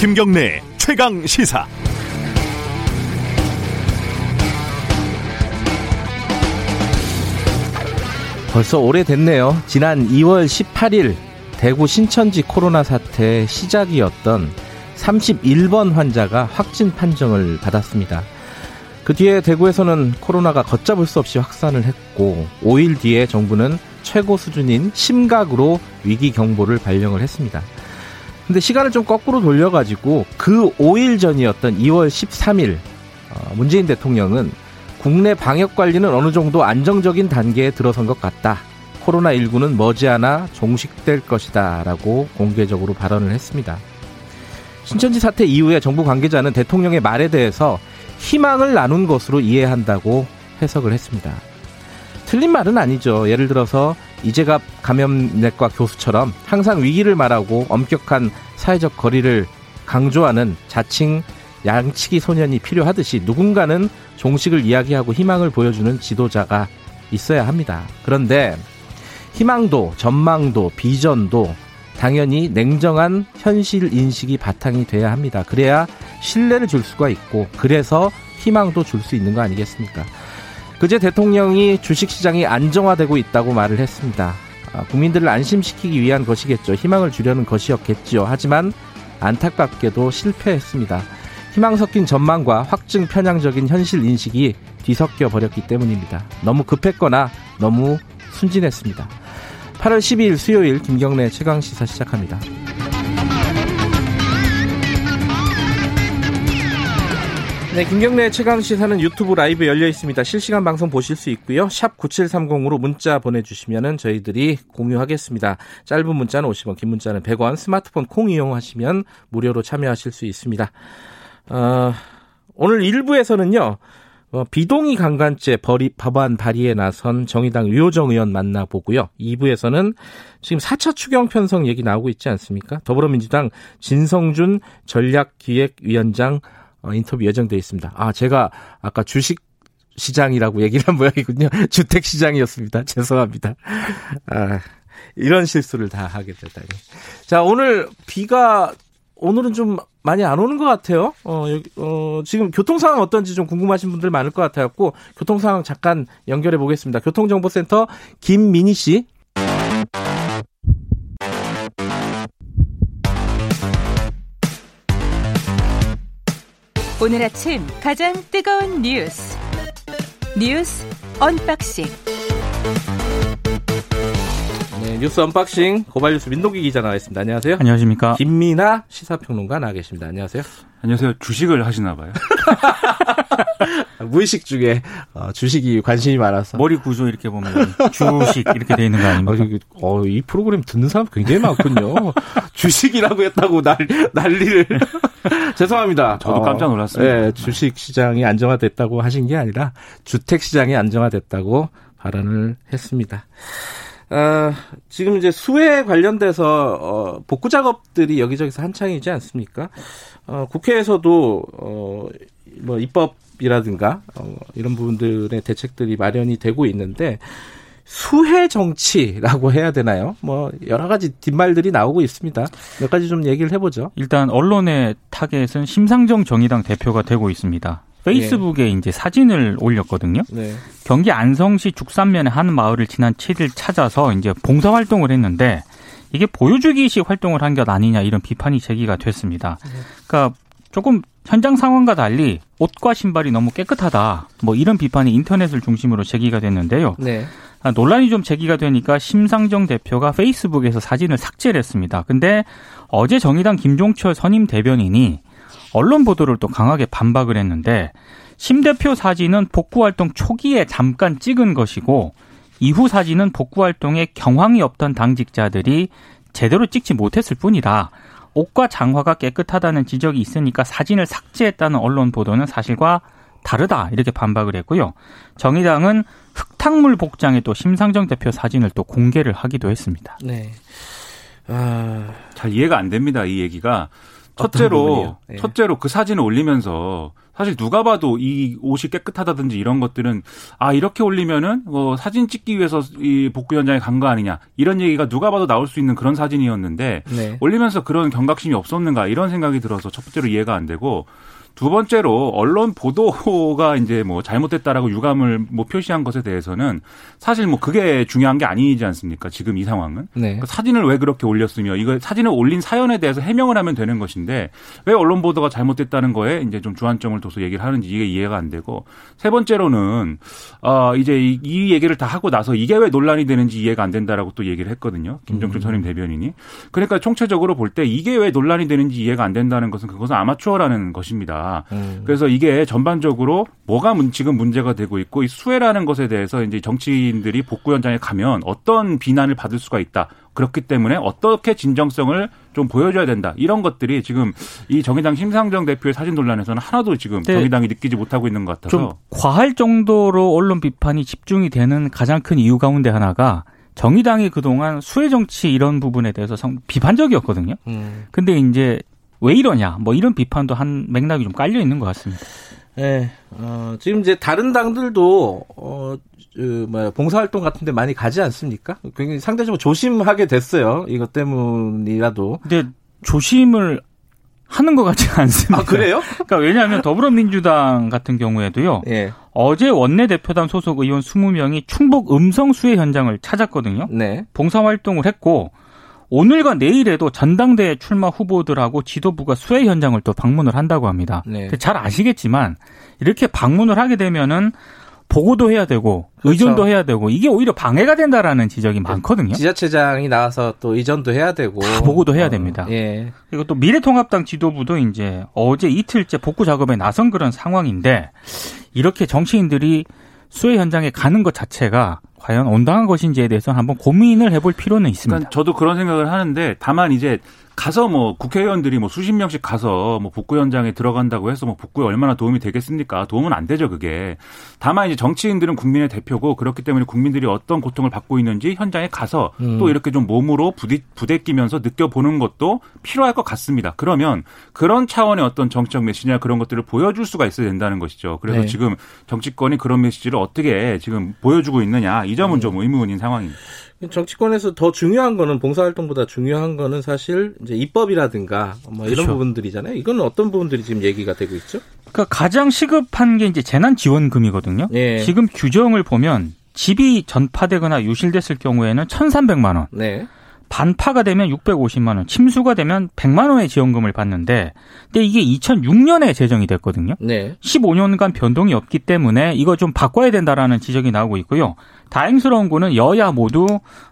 김경래 최강 시사. 벌써 오래됐네요. 지난 2월 18일 대구 신천지 코로나 사태 시작이었던 31번 환자가 확진 판정을 받았습니다. 그 뒤에 대구에서는 코로나가 걷잡을 수 없이 확산을 했고 5일 뒤에 정부는 최고 수준인 심각으로 위기 경보를 발령을 했습니다. 근데 시간을 좀 거꾸로 돌려가지고 그 5일 전이었던 2월 13일 어, 문재인 대통령은 국내 방역 관리는 어느 정도 안정적인 단계에 들어선 것 같다. 코로나19는 머지않아 종식될 것이다. 라고 공개적으로 발언을 했습니다. 신천지 사태 이후에 정부 관계자는 대통령의 말에 대해서 희망을 나눈 것으로 이해한다고 해석을 했습니다. 틀린 말은 아니죠. 예를 들어서 이재갑 감염내과 교수처럼 항상 위기를 말하고 엄격한 사회적 거리를 강조하는 자칭 양치기 소년이 필요하듯이 누군가는 종식을 이야기하고 희망을 보여주는 지도자가 있어야 합니다. 그런데 희망도 전망도 비전도 당연히 냉정한 현실 인식이 바탕이 돼야 합니다. 그래야 신뢰를 줄 수가 있고 그래서 희망도 줄 수 있는 거 아니겠습니까? 그제 대통령이 주식시장이 안정화되고 있다고 말을 했습니다. 아, 국민들을 안심시키기 위한 것이겠죠. 희망을 주려는 것이었겠지요. 하지만 안타깝게도 실패했습니다. 희망 섞인 전망과 확증 편향적인 현실 인식이 뒤섞여 버렸기 때문입니다. 너무 급했거나 너무 순진했습니다. 8월 12일 수요일 김경래 최강 시사 시작합니다. 네, 김경래 최강 시사는 유튜브 라이브 열려 있습니다. 실시간 방송 보실 수 있고요. 샵 9730으로 문자 보내주시면 저희들이 공유하겠습니다. 짧은 문자는 50원, 긴 문자는 100원, 스마트폰 콩 이용하시면 무료로 참여하실 수 있습니다. 어, 오늘 1부에서는요. 어, 비동의 강간죄 벌이, 법안 발의에 나선 정의당 유호정 의원 만나보고요. 2부에서는 지금 4차 추경 편성 얘기 나오고 있지 않습니까? 더불어민주당 진성준 전략기획위원장 어, 인터뷰 예정돼 있습니다. 아, 제가 아까 주식 시장이라고 얘기를 한 모양이군요. 주택 시장이었습니다. 죄송합니다. 아, 이런 실수를 다 하게 되다니. 자, 오늘 비가 오늘은 좀 많이 안 오는 것 같아요. 어, 어, 지금 교통 상황 어떤지 좀 궁금하신 분들 많을 것 같아갖고 교통 상황 잠깐 연결해 보겠습니다. 교통정보센터 김민희 씨. 오늘 아침 가장 뜨거운 뉴스 뉴스 unboxing 네, 뉴스 unboxing 고발뉴스 민동기 기자 나와 있습니다. 안녕하세요. 안녕하십니까. 김민아 시사평론가 나와 계십니다. 안녕하세요. 안녕하세요. 주식을 하시나 봐요. 무의식 중에 어, 주식이 관심이 많아서 머리 구조 이렇게 보면 주식 이렇게 돼 있는 거 아닙니까? 어, 이 프로그램 듣는 사람 굉장히 많군요. 주식이라고 했다고 난, 난리를 죄송합니다. 저도 깜짝 놀랐어요. 어, 네, 주식 시장이 안정화됐다고 하신 게 아니라 주택 시장이 안정화됐다고 발언을 했습니다. 어, 지금 이제 수해 관련돼서 어, 복구 작업들이 여기저기서 한창이지 않습니까? 어, 국회에서도 어, 뭐 입법 이라든가 어, 이런 부분들의 대책들이 마련이 되고 있는데 수해 정치라고 해야 되나요? 뭐 여러 가지 뒷말들이 나오고 있습니다. 몇 가지 좀 얘기를 해보죠. 일단 언론의 타겟은 심상정 정의당 대표가 되고 있습니다. 페이스북에 네. 이제 사진을 올렸거든요. 네. 경기 안성시 죽산면의 한 마을을 지난 7일 찾아서 이제 봉사 활동을 했는데 이게 보여주기식 활동을 한 것 아니냐 이런 비판이 제기가 됐습니다. 네. 그러니까 조금 현장 상황과 달리 옷과 신발이 너무 깨끗하다. 뭐 이런 비판이 인터넷을 중심으로 제기가 됐는데요. 네. 아, 논란이 좀 제기가 되니까 심상정 대표가 페이스북에서 사진을 삭제를 했습니다. 근데 어제 정의당 김종철 선임 대변인이 언론 보도를 또 강하게 반박을 했는데 심 대표 사진은 복구 활동 초기에 잠깐 찍은 것이고 이후 사진은 복구 활동에 경황이 없던 당직자들이 제대로 찍지 못했을 뿐이다. 옷과 장화가 깨끗하다는 지적이 있으니까 사진을 삭제했다는 언론 보도는 사실과 다르다 이렇게 반박을 했고요. 정의당은 흙탕물 복장에 또 심상정 대표 사진을 또 공개를 하기도 했습니다. 네. 아... 잘 이해가 안 됩니다. 이 얘기가 첫째로 예. 첫째로 그 사진을 올리면서 사실 누가 봐도 이 옷이 깨끗하다든지 이런 것들은 아 이렇게 올리면은 뭐 사진 찍기 위해서 이 복구 현장에 간 거 아니냐 이런 얘기가 누가 봐도 나올 수 있는 그런 사진이었는데 네. 올리면서 그런 경각심이 없었는가 이런 생각이 들어서 첫 번째로 이해가 안 되고 두 번째로 언론 보도가 이제 뭐 잘못됐다라고 유감을 뭐 표시한 것에 대해서는 사실 뭐 그게 중요한 게 아니지 않습니까? 지금 이 상황은 네. 그러니까 사진을 왜 그렇게 올렸으며 이거 사진을 올린 사연에 대해서 해명을 하면 되는 것인데 왜 언론 보도가 잘못됐다는 거에 이제 좀 주안점을 둬서 얘기를 하는지 이게 이해가 안 되고 세 번째로는 어 이제 이, 이 얘기를 다 하고 나서 이게 왜 논란이 되는지 이해가 안 된다라고 또 얘기를 했거든요. 김정준 음. 선임 대변인이 그러니까 총체적으로 볼 때 이게 왜 논란이 되는지 이해가 안 된다는 것은 그것은 아마추어라는 것입니다. 음. 그래서 이게 전반적으로 뭐가 지금 문제가 되고 있고 이 수혜라는 것에 대해서 이제 정치인들이 복구 현장에 가면 어떤 비난을 받을 수가 있다. 그렇기 때문에 어떻게 진정성을 좀 보여줘야 된다. 이런 것들이 지금 이 정의당 심상정 대표의 사진 논란에서는 하나도 지금 네. 정의당이 느끼지 못하고 있는 것 같아서 좀 과할 정도로 언론 비판이 집중이 되는 가장 큰 이유 가운데 하나가 정의당이 그동안 수혜 정치 이런 부분에 대해서 상 비판적이었거든요. 음. 근데 이제 왜 이러냐 뭐 이런 비판도 한 맥락이 좀 깔려 있는 것 같습니다. 네, 어, 지금 이제 다른 당들도 어, 그, 뭐 봉사활동 같은데 많이 가지 않습니까? 굉장히 상대적으로 조심하게 됐어요. 이것 때문이라도. 근데 조심을 하는 것 같지 않습니다. 아, 그래요? 그러니까 왜냐하면 더불어민주당 같은 경우에도요. 예. 어제 원내대표단 소속 의원 20명이 충북 음성 수해 현장을 찾았거든요. 네. 봉사활동을 했고 오늘과 내일에도 전당대회 출마 후보들하고 지도부가 수해 현장을 또 방문을 한다고 합니다. 네. 잘 아시겠지만 이렇게 방문을 하게 되면은 보고도 해야 되고 그렇죠. 의존도 해야 되고 이게 오히려 방해가 된다라는 지적이 네. 많거든요. 지자체장이 나와서 또 의존도 해야 되고 다 보고도 해야 어, 됩니다. 예. 그리고 또 미래통합당 지도부도 이제 어제 이틀째 복구 작업에 나선 그런 상황인데 이렇게 정치인들이 수해 현장에 가는 것 자체가 과연 온당한 것인지에 대해서 한번 고민을 해볼 필요는 있습니다. 그러니까 저도 그런 생각을 하는데 다만 이제 가서 뭐 국회의원들이 뭐 수십 명씩 가서 뭐 복구 현장에 들어간다고 해서 뭐 복구에 얼마나 도움이 되겠습니까? 도움은 안 되죠, 그게. 다만 이제 정치인들은 국민의 대표고 그렇기 때문에 국민들이 어떤 고통을 받고 있는지 현장에 가서 음. 또 이렇게 좀 몸으로 부딪, 부대끼면서 느껴보는 것도 필요할 것 같습니다. 그러면 그런 차원의 어떤 정치적 메시지나 그런 것들을 보여줄 수가 있어야 된다는 것이죠. 그래서 네. 지금 정치권이 그런 메시지를 어떻게 지금 보여주고 있느냐 이 점은 음. 좀 의문인 상황입니다. 정치권에서 더 중요한 거는 봉사활동보다 중요한 거는 사실 이제 입법이라든가 뭐 이런 그렇죠. 부분들이잖아요. 이거는 어떤 부분들이 지금 얘기가 되고 있죠? 그러니까 가장 시급한 게 이제 재난지원금이거든요. 예. 지금 규정을 보면 집이 전파되거나 유실됐을 경우에는 1,300만 원. 네. 반파가 되면 650만 원, 침수가 되면 100만 원의 지원금을 받는데 근데 이게 2006년에 제정이 됐거든요. 네. 15년간 변동이 없기 때문에 이거 좀 바꿔야 된다라는 지적이 나오고 있고요. 다행스러운 거는 여야 모두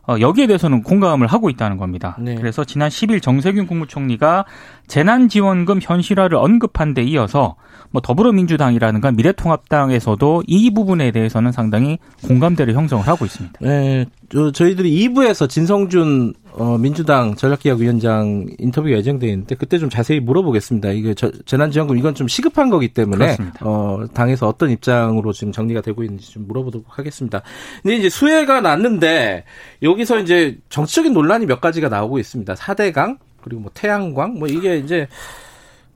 어, 여기에 대해서는 공감을 하고 있다는 겁니다. 네. 그래서 지난 10일 정세균 국무총리가 재난지원금 현실화를 언급한 데 이어서 뭐 더불어민주당이라든가 미래통합당에서도 이 부분에 대해서는 상당히 공감대를 형성을 하고 있습니다. 네, 저희들이 2부에서 진성준 어, 민주당 전략기획위원장 인터뷰 예정돼 있는데 그때 좀 자세히 물어보겠습니다. 이게 저, 재난지원금 이건 좀 시급한 거기 때문에 어, 당에서 어떤 입장으로 지금 정리가 되고 있는지 좀 물어보도록 하겠습니다. 근데 이제 수혜가 났는데 여기서 이제 정치적인 논란이 몇 가지가 나오고 있습니다. 4대강 그리고 뭐 태양광 뭐 이게 이제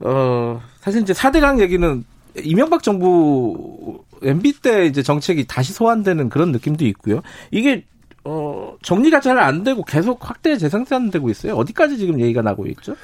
어 사실 이제 4대강 얘기는 이명박 정부 MB 때 이제 정책이 다시 소환되는 그런 느낌도 있고요. 이게 어, 정리가 잘 안 되고 계속 확대 재생산되고 있어요. 어디까지 지금 얘기가 나고 있죠?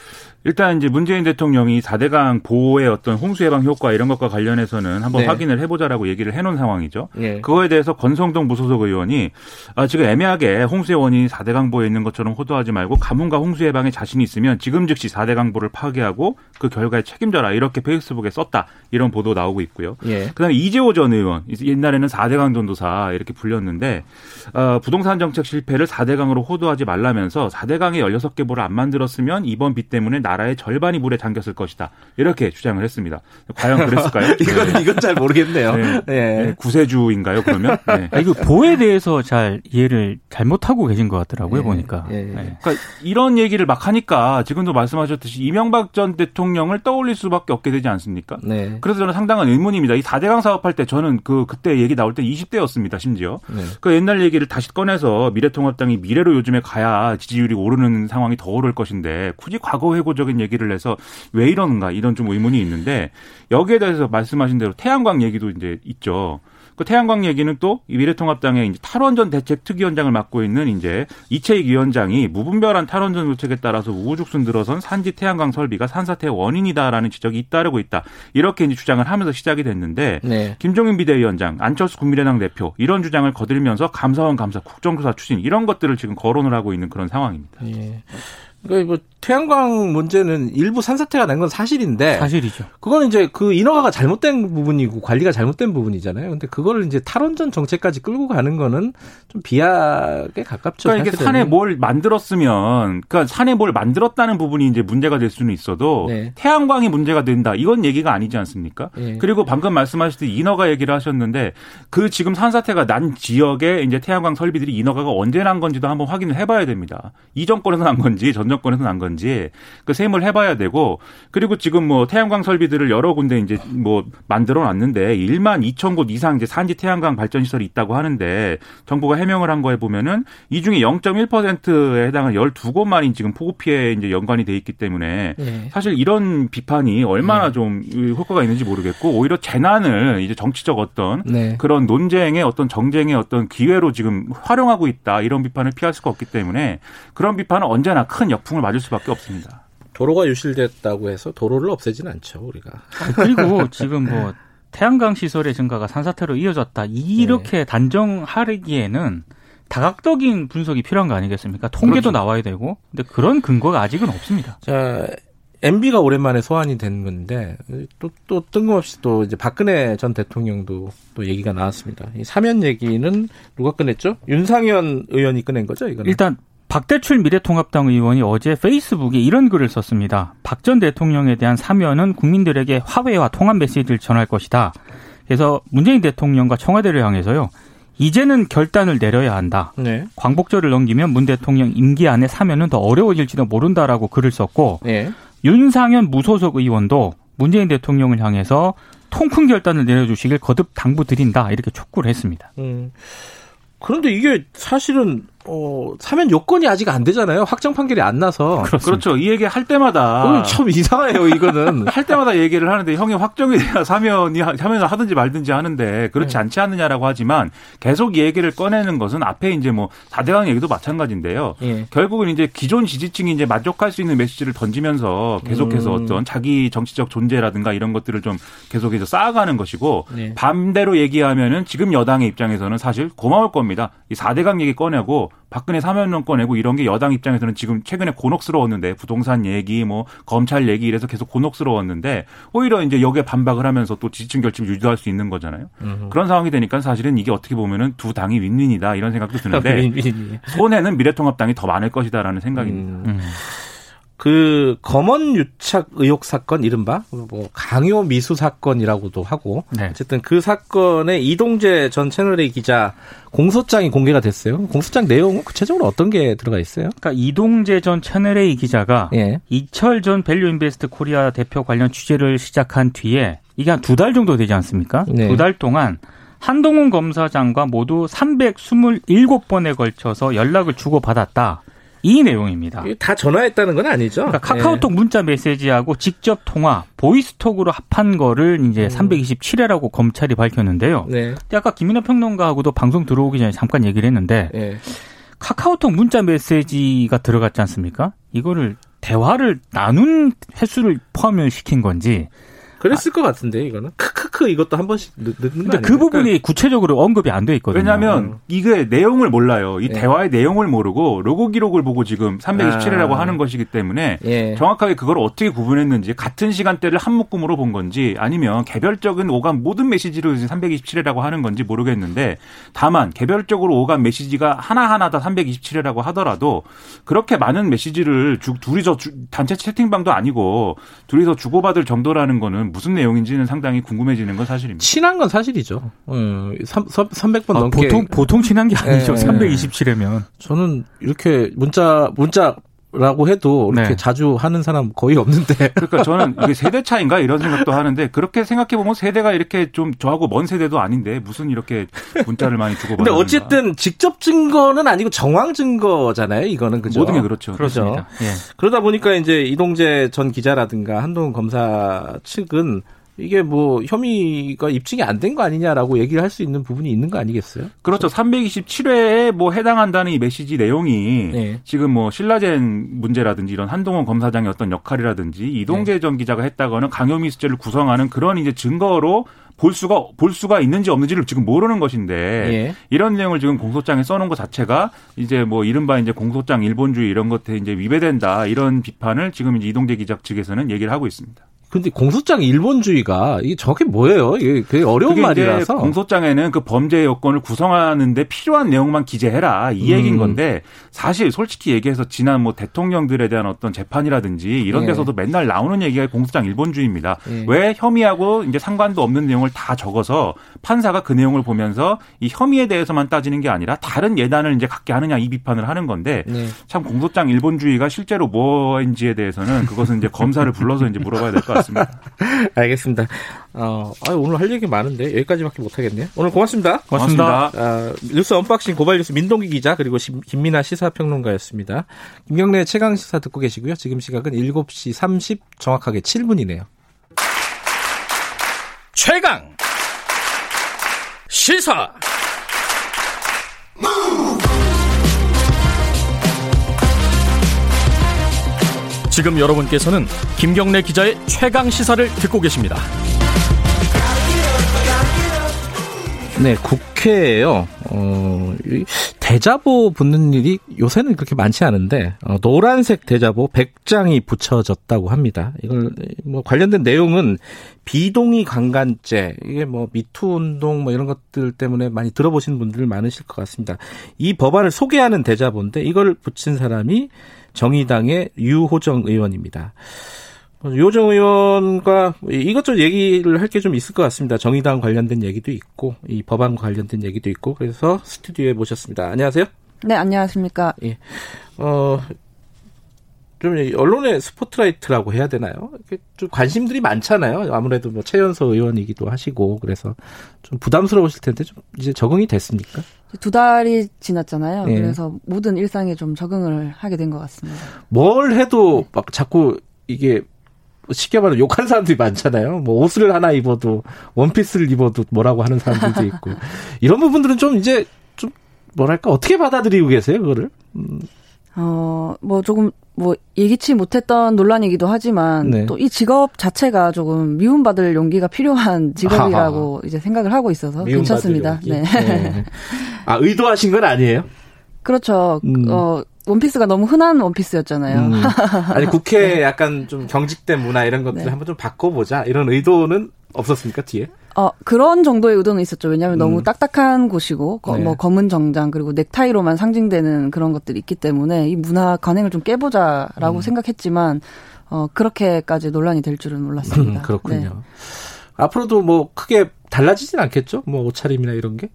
일단 이제 문재인 대통령이 4대강 보호의 어떤 홍수 예방 효과 이런 것과 관련해서는 한번 네. 확인을 해보자라고 얘기를 해놓은 상황이죠. 네. 그거에 대해서 권성동 무소속 의원이 아, 지금 애매하게 홍수의 원인이 4대강 보에 있는 것처럼 호도하지 말고 가뭄과 홍수 예방에 자신이 있으면 지금 즉시 4대강 보를 파괴하고 그 결과에 책임져라 이렇게 페이스북에 썼다 이런 보도 나오고 있고요. 네. 그다음에 이재호 전 의원 옛날에는 4대강 전도사 이렇게 불렸는데 어, 부동산 정책 실패를 4대강으로 호도하지 말라면서 4대강에 16개 보를 안 만들었으면 이번 비 때문에 나라의 절반이 물에 잠겼을 것이다. 이렇게 주장을 했습니다. 과연 그랬을까요? 이건 네. 이건 잘 모르겠네요. 네. 네. 구세주인가요? 그러면? 네. 아, 이거 보에 대해서 잘 이해를 잘못하고 계신 것 같더라고요. 네. 보니까. 네. 그러니까 이런 얘기를 막 하니까 지금도 말씀하셨듯이 이명박 전 대통령을 떠올릴 수밖에 없게 되지 않습니까? 그래서 저는 상당한 의문입니다. 이 4대강 사업할 때 저는 그 그때 얘기 나올 때 20대였습니다. 심지어. 그 옛날 얘기를 다시 꺼내서 미래통합당이 미래로 요즘에 가야 지지율이 오르는 상황이 더 오를 것인데 굳이 과거 회고 비판적인 얘기를 해서 왜 이러는가 이런 좀 의문이 있는데 여기에 대해서 말씀하신 대로 태양광 얘기도 이제 있죠. 그 태양광 얘기는 또 미래통합당의 이제 탈원전 대책 특위원장을 맡고 있는 이제 이채익 위원장이 무분별한 탈원전 정책에 따라서 우후죽순 들어선 산지 태양광 설비가 산사태의 원인이다라는 지적이 잇따르고 있다. 이렇게 이제 주장을 하면서 시작이 됐는데 네. 김종인 비대위원장, 안철수 국민의당 대표 이런 주장을 거들면서 감사원 감사, 국정조사 추진 이런 것들을 지금 거론을 하고 있는 그런 상황입니다. 예. 그러니까 뭐 태양광 문제는 일부 산사태가 난 건 사실인데 사실이죠. 그거는 이제 그 인허가가 잘못된 부분이고 관리가 잘못된 부분이잖아요. 근데 그걸 이제 탈원전 정책까지 끌고 가는 거는 좀 비약에 가깝죠. 그러니까 이게 산에 뭘 만들었으면 그러니까 산에 뭘 만들었다는 부분이 이제 문제가 될 수는 있어도 네. 태양광이 문제가 된다. 이건 얘기가 아니지 않습니까? 네. 그리고 방금 말씀하셨듯이 인허가 얘기를 하셨는데 그 지금 산사태가 난 지역에 이제 태양광 설비들이 인허가가 언제 난 건지도 한번 확인을 해 봐야 됩니다. 이 정권에서 난 건지 전 정권에서 난 건지 그 셈을 해봐야 되고 그리고 지금 뭐 태양광 설비들을 여러 군데 이제 뭐 만들어 놨는데 1만 2천 곳 이상 이제 산지 태양광 발전 시설이 있다고 하는데 정부가 해명을 한 거에 보면은 이 중에 0.1%에 해당하는 12곳만이 지금 폭우 피해에 이제 연관이 돼 있기 때문에 네. 사실 이런 비판이 얼마나 네. 좀 효과가 있는지 모르겠고 오히려 재난을 이제 정치적 어떤 네. 그런 논쟁의 어떤 정쟁의 어떤 기회로 지금 활용하고 있다 이런 비판을 피할 수가 없기 때문에 그런 비판은 언제나 큰 역 풍을 맞을 수밖에 없습니다. 도로가 유실됐다고 해서 도로를 없애지는 않죠 우리가. 그리고 지금 뭐 태양광 시설의 증가가 산사태로 이어졌다 이렇게 네. 단정하기에는 다각적인 분석이 필요한 거 아니겠습니까? 통계도 그렇죠. 나와야 되고, 근데 그런 근거가 아직은 없습니다. 자, MB가 오랜만에 소환이 된 건데 또 또 뜬금없이 또 이제 박근혜 전 대통령도 또 얘기가 나왔습니다. 이 사면 얘기는 누가 꺼냈죠? 윤상현 의원이 꺼낸 거죠, 이거는? 일단 박대출 미래통합당 의원이 어제 페이스북에 이런 글을 썼습니다. 박 전 대통령에 대한 사면은 국민들에게 화해와 통합 메시지를 전할 것이다. 그래서 문재인 대통령과 청와대를 향해서요. 이제는 결단을 내려야 한다. 네. 광복절을 넘기면 문 대통령 임기 안에 사면은 더 어려워질지도 모른다라고 글을 썼고 네. 윤상현 무소속 의원도 문재인 대통령을 향해서 통큰 결단을 내려주시길 거듭 당부드린다 이렇게 촉구를 했습니다. 음. 그런데 이게 사실은 어, 사면 요건이 아직 안 되잖아요. 확정 판결이 안 나서. 그렇습니다. 그렇죠. 이 얘기 할 때마다. 참 이상해요, 이거는. 할 때마다 얘기를 하는데 형이 확정이 돼야 사면이, 사면을 하든지 말든지 하는데 그렇지 네. 않지 않느냐라고 하지만 계속 이 얘기를 꺼내는 것은 앞에 이제 뭐 4대강 얘기도 마찬가지인데요. 네. 결국은 이제 기존 지지층이 이제 만족할 수 있는 메시지를 던지면서 계속해서 음. 어떤 자기 정치적 존재라든가 이런 것들을 좀 계속해서 쌓아가는 것이고 네. 반대로 얘기하면은 지금 여당의 입장에서는 사실 고마울 겁니다. 이 4대강 얘기 꺼내고 박근혜 사면론 꺼내고 이런 게 여당 입장에서는 지금 최근에 곤혹스러웠는데 부동산 얘기 뭐 검찰 얘기 이래서 계속 곤혹스러웠는데 오히려 이제 여기에 반박을 하면서 또 지지층 결집을 유도할 수 있는 거잖아요. 음흠. 그런 상황이 되니까 사실은 이게 어떻게 보면은 두 당이 윈윈이다 이런 생각도 드는데 손해는 미래통합당이 더 많을 것이다라는 생각입니다. 음. 음. 그 검언 유착 의혹 사건 이른바 뭐 강요 미수 사건이라고도 하고 네. 어쨌든 그 사건에 이동재 전 채널A 기자 공소장이 공개가 됐어요. 공소장 내용은 구체적으로 어떤 게 들어가 있어요? 그러니까 이동재 전 채널A 기자가 예. 이철 전 밸류인베스트 코리아 대표 관련 취재를 시작한 뒤에 이게 한 두 달 정도 되지 않습니까? 네. 두달 동안 한동훈 검사장과 모두 327번에 걸쳐서 연락을 주고받았다. 이 내용입니다. 다 전화했다는 건 아니죠? 그러니까 카카오톡 네. 문자 메시지하고 직접 통화, 보이스톡으로 합한 거를 이제 음. 327회라고 검찰이 밝혔는데요. 네. 아까 김민호 평론가하고도 방송 들어오기 전에 잠깐 얘기를 했는데 네. 카카오톡 문자 메시지가 들어갔지 않습니까? 이거를 대화를 나눈 횟수를 포함을 시킨 건지 그랬을 아, 것 같은데 이거는 크크크 이것도 한 번씩 넣 는 근데 그 부분이 그러니까 구체적으로 언급이 안 돼 있거든요. 왜냐하면 음. 이게 내용을 몰라요. 이 예. 대화의 내용을 모르고 로고 기록을 보고 지금 327회라고 아. 하는 것이기 때문에 예. 정확하게 그걸 어떻게 구분했는지 같은 시간대를 한 묶음으로 본 건지 아니면 개별적인 오간 모든 메시지를 327회라고 하는 건지 모르겠는데 다만 개별적으로 오간 메시지가 하나하나 다 327회라고 하더라도 그렇게 많은 메시지를 주, 둘이서 주, 단체 채팅방도 아니고 둘이서 주고받을 정도라는 거는 무슨 내용인지는 상당히 궁금해지는 건 사실입니다. 친한 건 사실이죠. 어, 3, 300번 아, 넘게 보통 보통 친한 게 아니죠. 네. 327회면 저는 이렇게 문자 문자 라고 해도 이렇게 네. 자주 하는 사람 거의 없는데. 그러니까 저는 이게 세대 차인가 이런 생각도 하는데 그렇게 생각해 보면 세대가 이렇게 좀 저하고 먼 세대도 아닌데 무슨 이렇게 문자를 많이 주고 근데 어쨌든 직접 증거는 아니고 정황 증거잖아요. 이거는 그죠. 모든 게 그렇죠. 그렇죠. 예. 그러다 보니까 이제 이동재 전 기자라든가 한동훈 검사 측은 이게 뭐 혐의가 입증이 안 된 거 아니냐라고 얘기를 할 수 있는 부분이 있는 거 아니겠어요? 그렇죠. 327회에 뭐 해당한다는 이 메시지 내용이 네. 지금 뭐 신라젠 문제라든지 이런 한동훈 검사장의 어떤 역할이라든지 이동재 네. 전 기자가 했다거나 강요미 수죄를 구성하는 그런 이제 증거로 볼 수가 볼 수가 있는지 없는지를 지금 모르는 것인데 예. 이런 내용을 지금 공소장에 써놓은 것 자체가 이제 뭐 이른바 이제 공소장 일본주의 이런 것에 이제 위배된다 이런 비판을 지금 이제 이동재 기자 측에서는 얘기를 하고 있습니다. 근데 공소장 일본주의가 이게 정확히 뭐예요? 이게 되게 어려운 말이라서. 공소장에는 그 범죄 요건을 구성하는데 필요한 내용만 기재해라 이 얘기인 음. 건데 사실 솔직히 얘기해서 지난 뭐 대통령들에 대한 어떤 재판이라든지 이런 예. 데서도 예. 맨날 나오는 얘기가 공소장 일본주의입니다. 예. 왜 혐의하고 이제 상관도 없는 내용을 다 적어서 판사가 그 내용을 보면서 이 혐의에 대해서만 따지는 게 아니라 다른 예단을 이제 갖게 하느냐 이 비판을 하는 건데 예. 참 공소장 일본주의가 실제로 뭐인지에 대해서는 그것은 이제 검사를 불러서 이제 물어봐야 될 것 같습니다. 같습니다. 알겠습니다. 어, 아, 오늘 할 얘기 많은데 여기까지밖에 못하겠네요. 오늘 고맙습니다. 고맙습니다. 아, 뉴스 unboxing 고발뉴스 민동기 기자 그리고 김민아 시사평론가였습니다. 김경래의 최강 시사 듣고 계시고요. 지금 시각은 7시 30 정확하게 7분이네요. 최강 시사 지금 여러분께서는 김경래 기자의 최강 시사를 듣고 계십니다. 네, 국회에요. 어, 대자보 붙는 일이 요새는 그렇게 많지 않은데 어, 노란색 대자보 100장이 붙여졌다고 합니다. 이걸 뭐 관련된 내용은 비동의 강간죄 이게 뭐 미투 운동 뭐 이런 것들 때문에 많이 들어보신 분들 많으실 것 같습니다. 이 법안을 소개하는 대자보인데 이걸 붙인 사람이 정의당의 유호정 의원입니다. 유호정 의원과 이것저것 얘기를 할 게 좀 있을 것 같습니다. 정의당 관련된 얘기도 있고 이 법안 관련된 얘기도 있고 그래서 스튜디오에 모셨습니다. 안녕하세요. 네, 안녕하십니까. 예. 어, 좀 언론의 스포트라이트라고 해야 되나요? 좀 관심들이 많잖아요. 아무래도 뭐 최연소 의원이기도 하시고 그래서 좀 부담스러우실 텐데 좀 이제 적응이 됐습니까? 두 달이 지났잖아요. 네. 그래서 모든 일상에 좀 적응을 하게 된 것 같습니다. 뭘 해도 막 자꾸 이게 쉽게 말하면 욕하는 사람들이 많잖아요. 뭐 옷을 하나 입어도 원피스를 입어도 뭐라고 하는 사람들도 있고 이런 부분들은 좀 이제 좀 뭐랄까 어떻게 받아들이고 계세요 그거를? 음. 어뭐 조금 뭐 예기치 못했던 논란이기도 하지만 네. 또이 직업 자체가 조금 미움받을 용기가 필요한 직업이라고 아하. 이제 생각을 하고 있어서 괜찮습니다. 네. 네. 아 의도하신 건 아니에요? 그렇죠. 음. 어 원피스가 너무 흔한 원피스였잖아요. 음. 아니 국회 네. 약간 좀 경직된 문화 이런 것들 네. 한번 좀 바꿔보자 이런 의도는 없었습니까 뒤에? 어 그런 정도의 의도는 있었죠. 왜냐하면 음. 너무 딱딱한 곳이고 네. 뭐 검은 정장 그리고 넥타이로만 상징되는 그런 것들이 있기 때문에 이 문화 관행을 좀 깨보자라고 음. 생각했지만 어 그렇게까지 논란이 될 줄은 몰랐습니다. 음, 그렇군요. 네. 앞으로도 뭐 크게 달라지진 않겠죠? 뭐 옷차림이나 이런 게?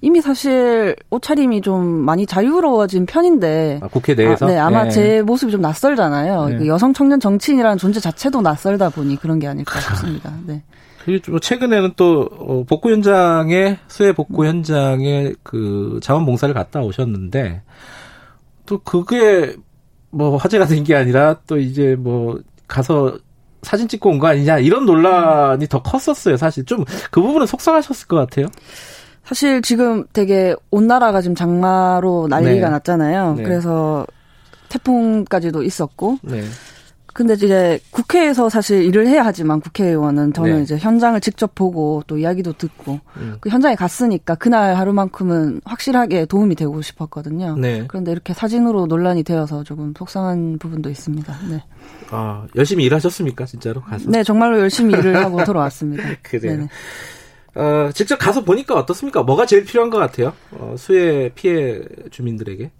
이미 사실 옷차림이 좀 많이 자유로워진 편인데 아, 국회 내에서 아, 네 아마 네. 제 모습이 좀 낯설잖아요. 네. 그 여성 청년 정치인이라는 존재 자체도 낯설다 보니 그런 게 아닐까 싶습니다. 네. 그리고 최근에는 또 어, 복구 현장에 수해 복구 현장에 그 자원봉사를 갔다 오셨는데 또 그게 뭐 화제가 된 게 아니라 또 이제 뭐 가서 사진 찍고 온 거 아니냐 이런 논란이 더 컸었어요. 사실 좀 그 부분은 속상하셨을 것 같아요. 사실 지금 되게 온 나라가 지금 장마로 난리가 네. 났잖아요. 네. 그래서 태풍까지도 있었고. 네. 근데 이제 국회에서 사실 일을 해야 하지만 국회의원은 저는 네. 이제 현장을 직접 보고 또 이야기도 듣고 음. 그 현장에 갔으니까 그날 하루만큼은 확실하게 도움이 되고 싶었거든요. 네. 그런데 이렇게 사진으로 논란이 되어서 조금 속상한 부분도 있습니다. 네. 아 열심히 일하셨습니까 진짜로 가서? 네 정말로 열심히 일을 하고 돌아왔습니다. 그래요. 네네. 어, 직접 가서 보니까 어떻습니까? 뭐가 제일 필요한 것 같아요? 어, 수해 피해 주민들에게?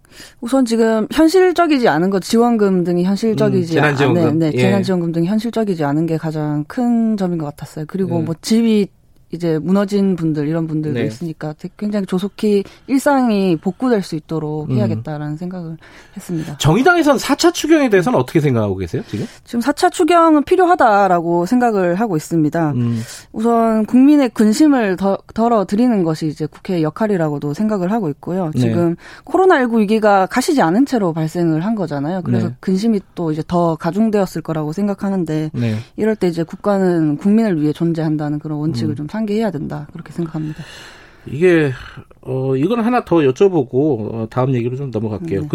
우선 지금 현실적이지 않은 것, 지원금 등이 현실적이지 음, 재난지원금. 아, 네, 네, 예. 재난지원금 등이 현실적이지 않은 게 가장 큰 점인 것 같았어요. 그리고 음. 뭐 집이 이제 무너진 분들 이런 분들도 네. 있으니까 굉장히 조속히 일상이 복구될 수 있도록 음. 해야겠다라는 음. 생각을 했습니다. 정의당에서는 4차 추경에 대해서는 어떻게 생각하고 계세요, 지금? 지금 4차 추경은 필요하다라고 생각을 하고 있습니다. 음. 우선 국민의 근심을 더, 덜어드리는 것이 이제 국회의 역할이라고도 생각을 하고 있고요. 네. 지금 네. 코로나19 위기가 가시지 않은 채로 발생을 한 거잖아요. 그래서 네. 근심이 또 이제 더 가중되었을 거라고 생각하는데 네. 이럴 때 이제 국가는 국민을 위해 존재한다는 그런 원칙을 음. 좀 상 기해야 된다 그렇게 생각합니다. 이게 어 이건 하나 더 여쭤보고 어, 다음 얘기로 좀 넘어갈게요. 네.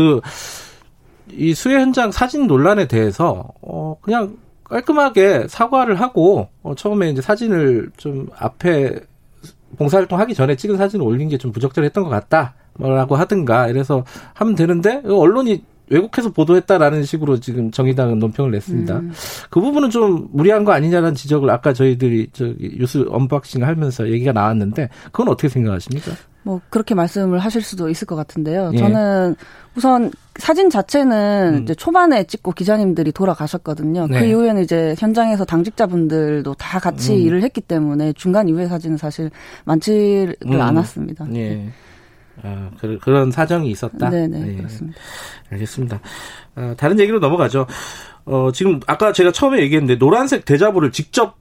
그이 수해 현장 사진 논란에 대해서 어 그냥 깔끔하게 사과를 하고 어 처음에 이제 사진을 좀 앞에 봉사활동 하기 전에 찍은 사진을 올린 게 좀 부적절했던 것 같다. 뭐라고 하든가 이래서 하면 되는데 언론이 왜곡해서 보도했다라는 식으로 지금 정의당은 논평을 냈습니다. 음. 그 부분은 좀 무리한 거 아니냐는 지적을 아까 저희들이 저기 뉴스 언박싱 하면서 얘기가 나왔는데 그건 어떻게 생각하십니까? 뭐 그렇게 말씀을 하실 수도 있을 것 같은데요. 예. 저는 우선 사진 자체는 음. 이제 초반에 찍고 기자님들이 돌아가셨거든요. 그 네. 그 이후에는 이제 현장에서 당직자분들도 다 같이 음. 일을 했기 때문에 중간 이후의 사진은 사실 많지를 음. 않았습니다. 예. 네. 아, 그, 런 사정이 있었다. 네네 네, 그렇습니다. 알겠습니다. 아, 다른 얘기로 넘어가죠. 어, 지금 아까 제가 처음에 얘기했는데 노란색 대자보를 직접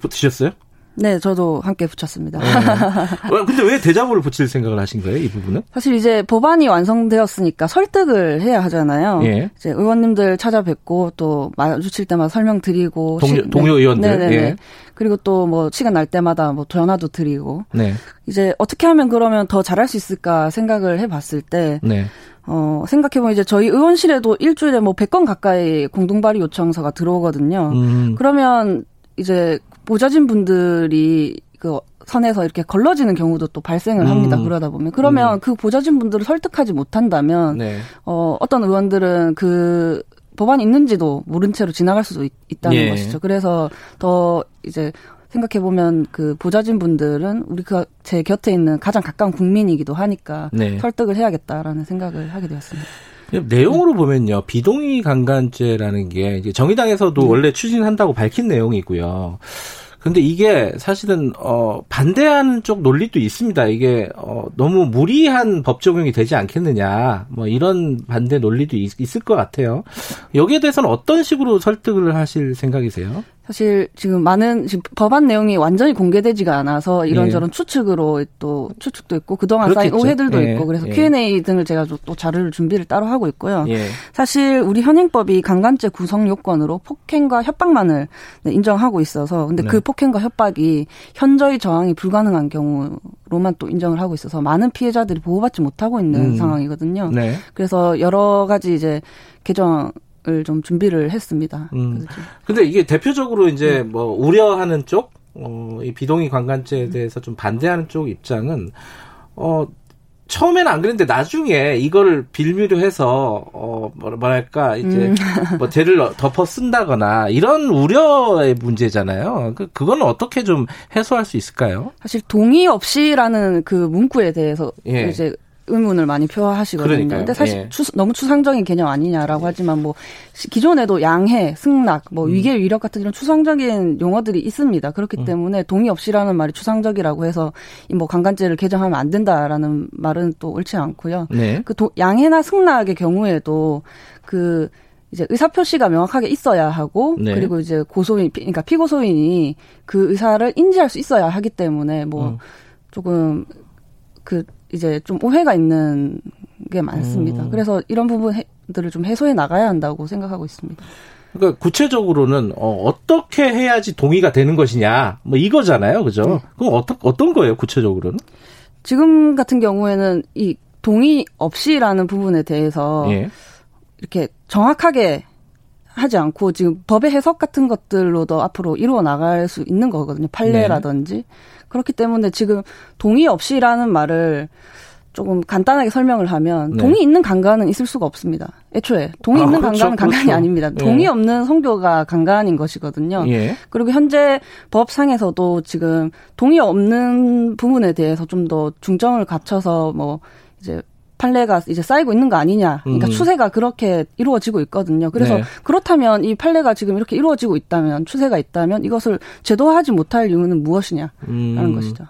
붙이셨어요? 네, 저도 함께 붙였습니다. 네. 근데 왜 대자보를 붙일 생각을 하신 거예요, 이 부분은? 사실 이제 법안이 완성되었으니까 설득을 해야 하잖아요. 예. 이제 의원님들 찾아뵙고 또 마주칠 때마다 설명드리고 동료, 시, 동료 네. 의원들. 네네. 예. 그리고 또 뭐 시간 날 때마다 뭐 전화도 드리고. 네. 이제 어떻게 하면 그러면 더 잘할 수 있을까 생각을 해 봤을 때. 네. 어, 생각해보면 이제 저희 의원실에도 일주일에 뭐 100건 가까이 공동발의 요청서가 들어오거든요. 음. 그러면 이제 보좌진 분들이 그 선에서 이렇게 걸러지는 경우도 또 발생을 합니다. 음. 그러다 보면 그러면 음. 그 보좌진 분들을 설득하지 못한다면 네. 어 어떤 의원들은 그 법안이 있는지도 모른 채로 지나갈 수도 있, 다는 예. 것이죠. 그래서 더 이제 생각해 보면 그 보좌진 분들은 우리 그 제 곁에 있는 가장 가까운 국민이기도 하니까 네. 설득을 해야겠다라는 생각을 하게 되었습니다. 내용으로 보면요, 비동의 강간죄라는 게 이제 정의당에서도 네. 원래 추진한다고 밝힌 내용이고요. 근데 이게 사실은 어 반대하는 쪽 논리도 있습니다. 이게 어 너무 무리한 법 적용이 되지 않겠느냐. 뭐 이런 반대 논리도 있, 있을 것 같아요. 여기에 대해서는 어떤 식으로 설득을 하실 생각이세요? 사실 지금 많은 지금 법안 내용이 완전히 공개되지가 않아서 이런저런 예. 추측으로 또 추측도 있고 그동안 그렇겠죠. 쌓인 오해들도 예. 있고 그래서 예. Q&A 등을 제가 또 자료를 준비를 따로 하고 있고요. 예. 사실 우리 현행법이 강간죄 구성 요건으로 폭행과 협박만을 네, 인정하고 있어서 근데 네. 그 폭행과 협박이 현저히 저항이 불가능한 경우로만 또 인정을 하고 있어서 많은 피해자들이 보호받지 못하고 있는 음. 상황이거든요. 네. 그래서 여러 가지 이제 개정 좀 준비를 했습니다. 음. 근데 이게 대표적으로 이제 뭐 우려하는 쪽, 어, 이 비동의 관광죄에 대해서 좀 반대하는 쪽 입장은, 어, 처음에는 안 그랬는데 나중에 이거를 빌미로 해서 어 뭐랄까 이제 음. 뭐 죄를 덮어 쓴다거나 이런 우려의 문제잖아요. 그 그거는 어떻게 좀 해소할 수 있을까요? 사실 동의 없이라는 그 문구에 대해서 예. 이제 의문을 많이 표하시거든요. 그러니까요. 근데 사실 예. 추, 너무 추상적인 개념 아니냐라고 하지만 뭐 기존에도 양해, 승낙, 뭐 음. 위계, 위력 같은 이런 추상적인 용어들이 있습니다. 그렇기 음. 때문에 동의 없이라는 말이 추상적이라고 해서 이 뭐 강간죄를 개정하면 안 된다라는 말은 또 옳지 않고요. 네. 그 도, 양해나 승낙의 경우에도 그 이제 의사 표시가 명확하게 있어야 하고 네. 그리고 이제 고소인 그러니까 피고소인이 그 의사를 인지할 수 있어야 하기 때문에 뭐 음. 조금 그 이제 좀 오해가 있는 게 많습니다. 음. 그래서 이런 부분들을 좀 해소해 나가야 한다고 생각하고 있습니다. 그러니까 구체적으로는 어, 떻게 해야지 동의가 되는 것이냐 뭐 이거잖아요, 그죠? 네. 그럼 어떤 어떤 거예요, 구체적으로는? 지금 같은 경우에는 이 동의 없이라는 부분에 대해서 예. 이렇게 정확하게 하지 않고 지금 법의 해석 같은 것들로도 앞으로 이루어 나갈 수 있는 거거든요. 판례라든지. 네. 그렇기 때문에 지금 동의 없이라는 말을 조금 간단하게 설명을 하면 네. 동의 있는 강간은 있을 수가 없습니다. 애초에 동의 아, 있는 그렇죠, 강간은 강간이 그렇죠. 아닙니다. 예. 동의 없는 성교가 강간인 것이거든요. 예. 그리고 현재 법상에서도 지금 동의 없는 부분에 대해서 좀 더 중점을 갖춰서 뭐 이제 판례가 이제 쌓이고 있는 거 아니냐. 그러니까 음. 추세가 그렇게 이루어지고 있거든요. 그래서 네. 그렇다면 이 판례가 지금 이렇게 이루어지고 있다면 추세가 있다면 이것을 제도화하지 못할 이유는 무엇이냐라는 음. 것이죠.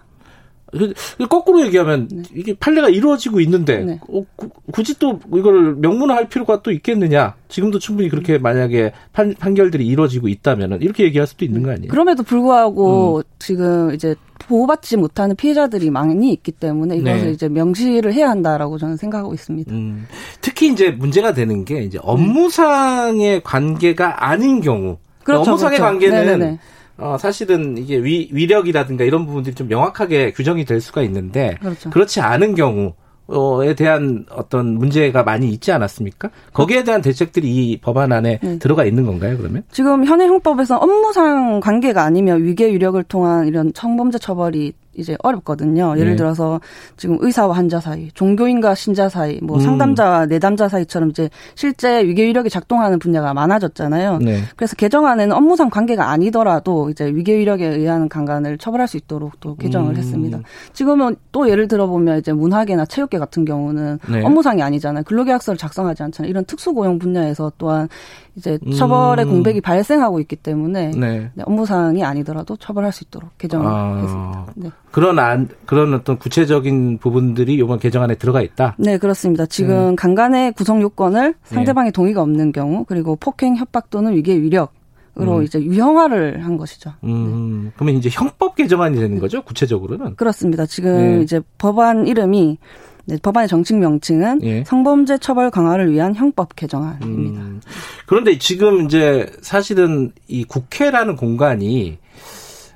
거꾸로 얘기하면 네. 이게 판례가 이루어지고 있는데 네. 어, 구, 굳이 또 이걸 명문화할 필요가 또 있겠느냐? 지금도 충분히 그렇게 음. 만약에 판, 판결들이 이루어지고 있다면은 이렇게 얘기할 수도 있는 거 아니에요? 그럼에도 불구하고 음. 지금 이제 보호받지 못하는 피해자들이 많이 있기 때문에 이것을 네. 이제 명시를 해야 한다라고 저는 생각하고 있습니다. 음. 특히 이제 문제가 되는 게 이제 업무상의 관계가 아닌 경우 그렇죠, 업무상의 그렇죠. 관계는 네네네. 어, 사실은 이게 위, 위력이라든가 이런 부분들이 좀 명확하게 규정이 될 수가 있는데 그렇죠. 그렇지 않은 경우 에 대한 어떤 문제가 많이 있지 않았습니까? 거기에 대한 대책들이 이 법안 안에 네. 들어가 있는 건가요, 그러면? 지금 현행 형법에서 업무상 관계가 아니면 위계 유력을 통한 이런 성범죄 처벌이 이제 어렵거든요. 예를 네. 들어서 지금 의사와 환자 사이, 종교인과 신자 사이, 뭐 음. 상담자와 내담자 사이처럼 이제 실제 위계 위력이 작동하는 분야가 많아졌잖아요. 네. 그래서 개정안에는 업무상 관계가 아니더라도 이제 위계 위력에 의한 강간을 처벌할 수 있도록 또 개정을 음. 했습니다. 지금은 또 예를 들어 보면 이제 문화계나 체육계 같은 경우는 네. 업무상이 아니잖아요. 근로계약서를 작성하지 않잖아요. 이런 특수고용 분야에서 또한 이제 처벌의 음. 공백이 발생하고 있기 때문에 네. 네, 업무상이 아니더라도 처벌할 수 있도록 개정을 아. 했습니다. 네. 그런 안 그런 어떤 구체적인 부분들이 이번 개정안에 들어가 있다. 네, 그렇습니다. 지금 음. 강간의 구성 요건을 상대방의 네. 동의가 없는 경우 그리고 폭행, 협박 또는 위계 위력 으로 음. 이제 유형화를 한 것이죠. 음. 네. 그러면 이제 형법 개정안이 되는 거죠, 구체적으로는? 그렇습니다. 지금 네. 이제 법안 이름이 네, 법안의 정식 명칭은 예. 성범죄 처벌 강화를 위한 형법 개정안입니다. 음. 그런데 지금 이제 사실은 이 국회라는 공간이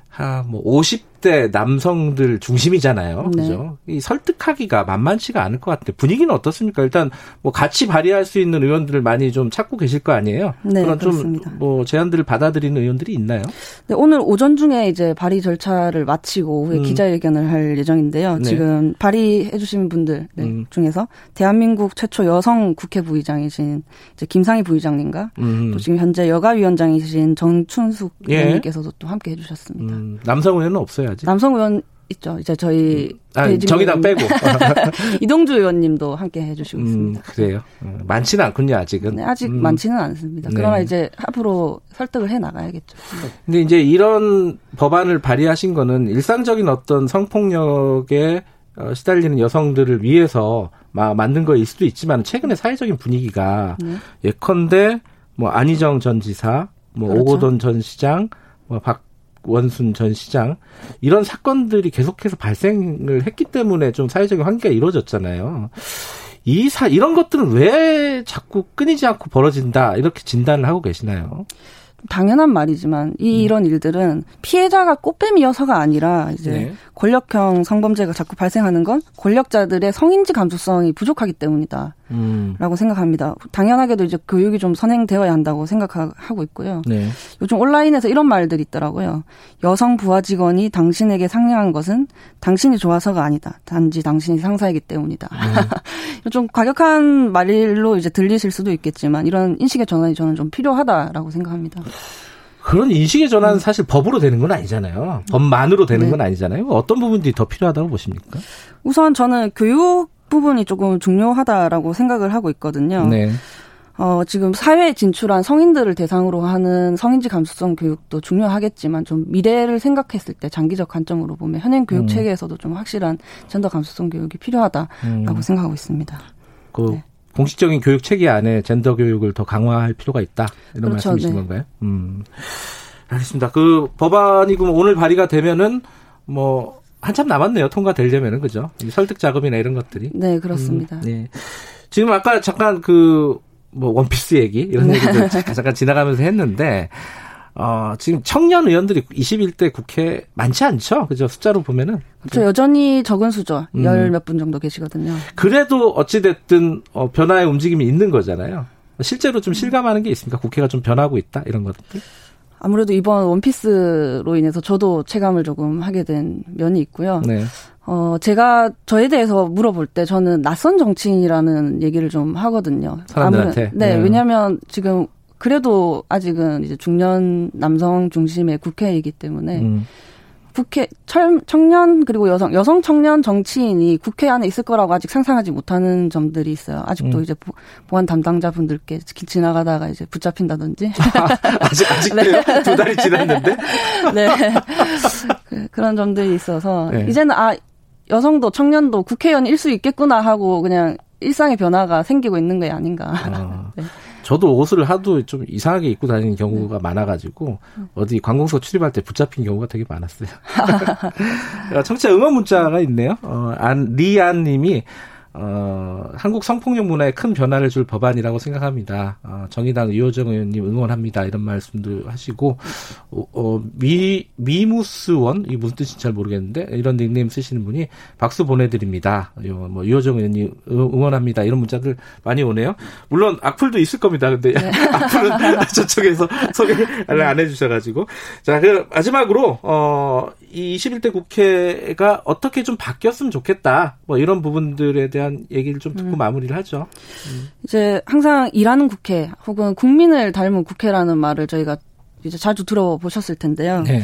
한뭐 50 대 남성들 중심이잖아요. 네. 그죠? 이 설득하기가 만만치가 않을 것 같은데 분위기는 어떻습니까? 일단 뭐 같이 발의할 수 있는 의원들을 많이 좀 찾고 계실 거 아니에요? 네, 그런 좀 뭐 제안들을 받아들이는 의원들이 있나요? 네, 오늘 오전 중에 이제 발의 절차를 마치고 후에 음. 기자회견을 할 예정인데요. 네. 지금 발의해 주신 분들 네, 음. 중에서 대한민국 최초 여성 국회 부의장이신 이제 김상희 부의장님과 음. 또 지금 현재 여가위원장이신 정춘숙 예. 의원님께서도 또 함께 해 주셨습니다. 음. 남성 의원은 없어요 아직. 남성 의원 있죠. 이제 저희 음. 아, 정의당 빼고 이동주 의원님도 함께 해주시고 음, 있습니다. 그래요. 어, 많지는 않군요 아직은. 네, 아직 음. 많지는 않습니다. 네. 그러나 이제 앞으로 설득을 해 나가야겠죠. 네. 근데 이제 이런 법안을 발의하신 거는 일상적인 어떤 성폭력에 어, 시달리는 여성들을 위해서 막 만든 거일 수도 있지만 최근에 사회적인 분위기가 네. 예컨대 뭐 안희정 전 지사, 뭐 그렇죠. 오고돈 전 시장, 뭐 박 원순 전 시장 이런 사건들이 계속해서 발생을 했기 때문에 좀 사회적인 환기가 이루어졌잖아요. 이 사, 이런 것들은 왜 자꾸 끊이지 않고 벌어진다, 이렇게 진단을 하고 계시나요? 당연한 말이지만 이 음. 이런 일들은 피해자가 꽃뱀이어서가 아니라 이제 네. 권력형 성범죄가 자꾸 발생하는 건 권력자들의 성인지 감수성이 부족하기 때문이다. 음. 라고 생각합니다. 당연하게도 이제 교육이 좀 선행되어야 한다고 생각하고 있고요. 네. 요즘 온라인에서 이런 말들이 있더라고요. 여성 부하 직원이 당신에게 상냥한 것은 당신이 좋아서가 아니다. 단지 당신이 상사이기 때문이다. 음. 좀 과격한 말로 이제 들리실 수도 있겠지만 이런 인식의 전환이 저는 좀 필요하다라고 생각합니다. 그런 인식의 전환은 사실 법으로 되는 건 아니잖아요. 법만으로 되는 네. 건 아니잖아요. 어떤 부분들이 더 필요하다고 보십니까? 우선 저는 교육 부분이 조금 중요하다라고 생각을 하고 있거든요. 네. 어, 지금 사회에 진출한 성인들을 대상으로 하는 성인지 감수성 교육도 중요하겠지만 좀 미래를 생각했을 때 장기적 관점으로 보면 현행 교육 음. 체계에서도 좀 확실한 젠더 감수성 교육이 필요하다라고 음. 생각하고 있습니다. 그 네. 공식적인 교육 체계 안에 젠더 교육을 더 강화할 필요가 있다 이런 그렇죠, 말씀이신 네. 건가요? 음. 알겠습니다. 그 법안이 그럼 오늘 발의가 되면은 뭐 한참 남았네요. 통과되려면은 그죠? 설득 자금이나 이런 것들이. 네, 그렇습니다. 음, 네. 지금 아까 잠깐 그 뭐 원피스 얘기 이런 네. 얘기도 잠깐 지나가면서 했는데 어, 지금 청년 의원들이 21대 국회 많지 않죠? 그죠? 숫자로 보면은. 그렇죠. 여전히 적은 수죠. 음. 열몇 분 정도 계시거든요. 그래도 어찌됐든, 어, 변화의 움직임이 있는 거잖아요. 실제로 좀 실감하는 게 있습니까? 국회가 좀 변하고 있다? 이런 것들? 아무래도 이번 원피스로 인해서 저도 체감을 조금 하게 된 면이 있고요. 네. 어, 제가 저에 대해서 물어볼 때 저는 낯선 정치인이라는 얘기를 좀 하거든요. 사람들한테. 네, 네, 왜냐하면 지금 그래도 아직은 이제 중년 남성 중심의 국회이기 때문에 음. 국회 청년 그리고 여성 여성 청년 정치인이 국회 안에 있을 거라고 아직 상상하지 못하는 점들이 있어요. 아직도 음. 이제 보안 담당자분들께 지나가다가 이제 붙잡힌다든지. 아직 아직도요? 네. 두 달이 지났는데. 네. 그, 그런 점들이 있어서 네. 이제는 아 여성도 청년도 국회의원일 수 있겠구나 하고 그냥 일상의 변화가 생기고 있는 게 아닌가. 아, 네. 저도 옷을 하도 좀 이상하게 입고 다니는 경우가 네. 많아가지고 어디 관공서 출입할 때 붙잡힌 경우가 되게 많았어요. 청취자 응원 문자가 있네요. 어, 안, 리안님이 어, 한국 성폭력 문화에 큰 변화를 줄 법안이라고 생각합니다. 어, 정의당 유호정 의원님 응원합니다. 이런 말씀도 하시고, 어, 어, 미, 미무스원, 이 무슨 뜻인지 잘 모르겠는데, 이런 닉네임 쓰시는 분이 박수 보내드립니다. 요, 뭐, 유호정 의원님 응원합니다. 이런 문자들 많이 오네요. 물론 악플도 있을 겁니다. 근데 네. 악플은 저쪽에서 소개를 안 해주셔가지고. 자, 그, 마지막으로, 어, 이 21대 국회가 어떻게 좀 바뀌었으면 좋겠다. 뭐 이런 부분들에 대한 얘기를 좀 듣고 음. 마무리를 하죠. 음. 이제 항상 일하는 국회 혹은 국민을 닮은 국회라는 말을 저희가 이제 자주 들어보셨을 텐데요. 네.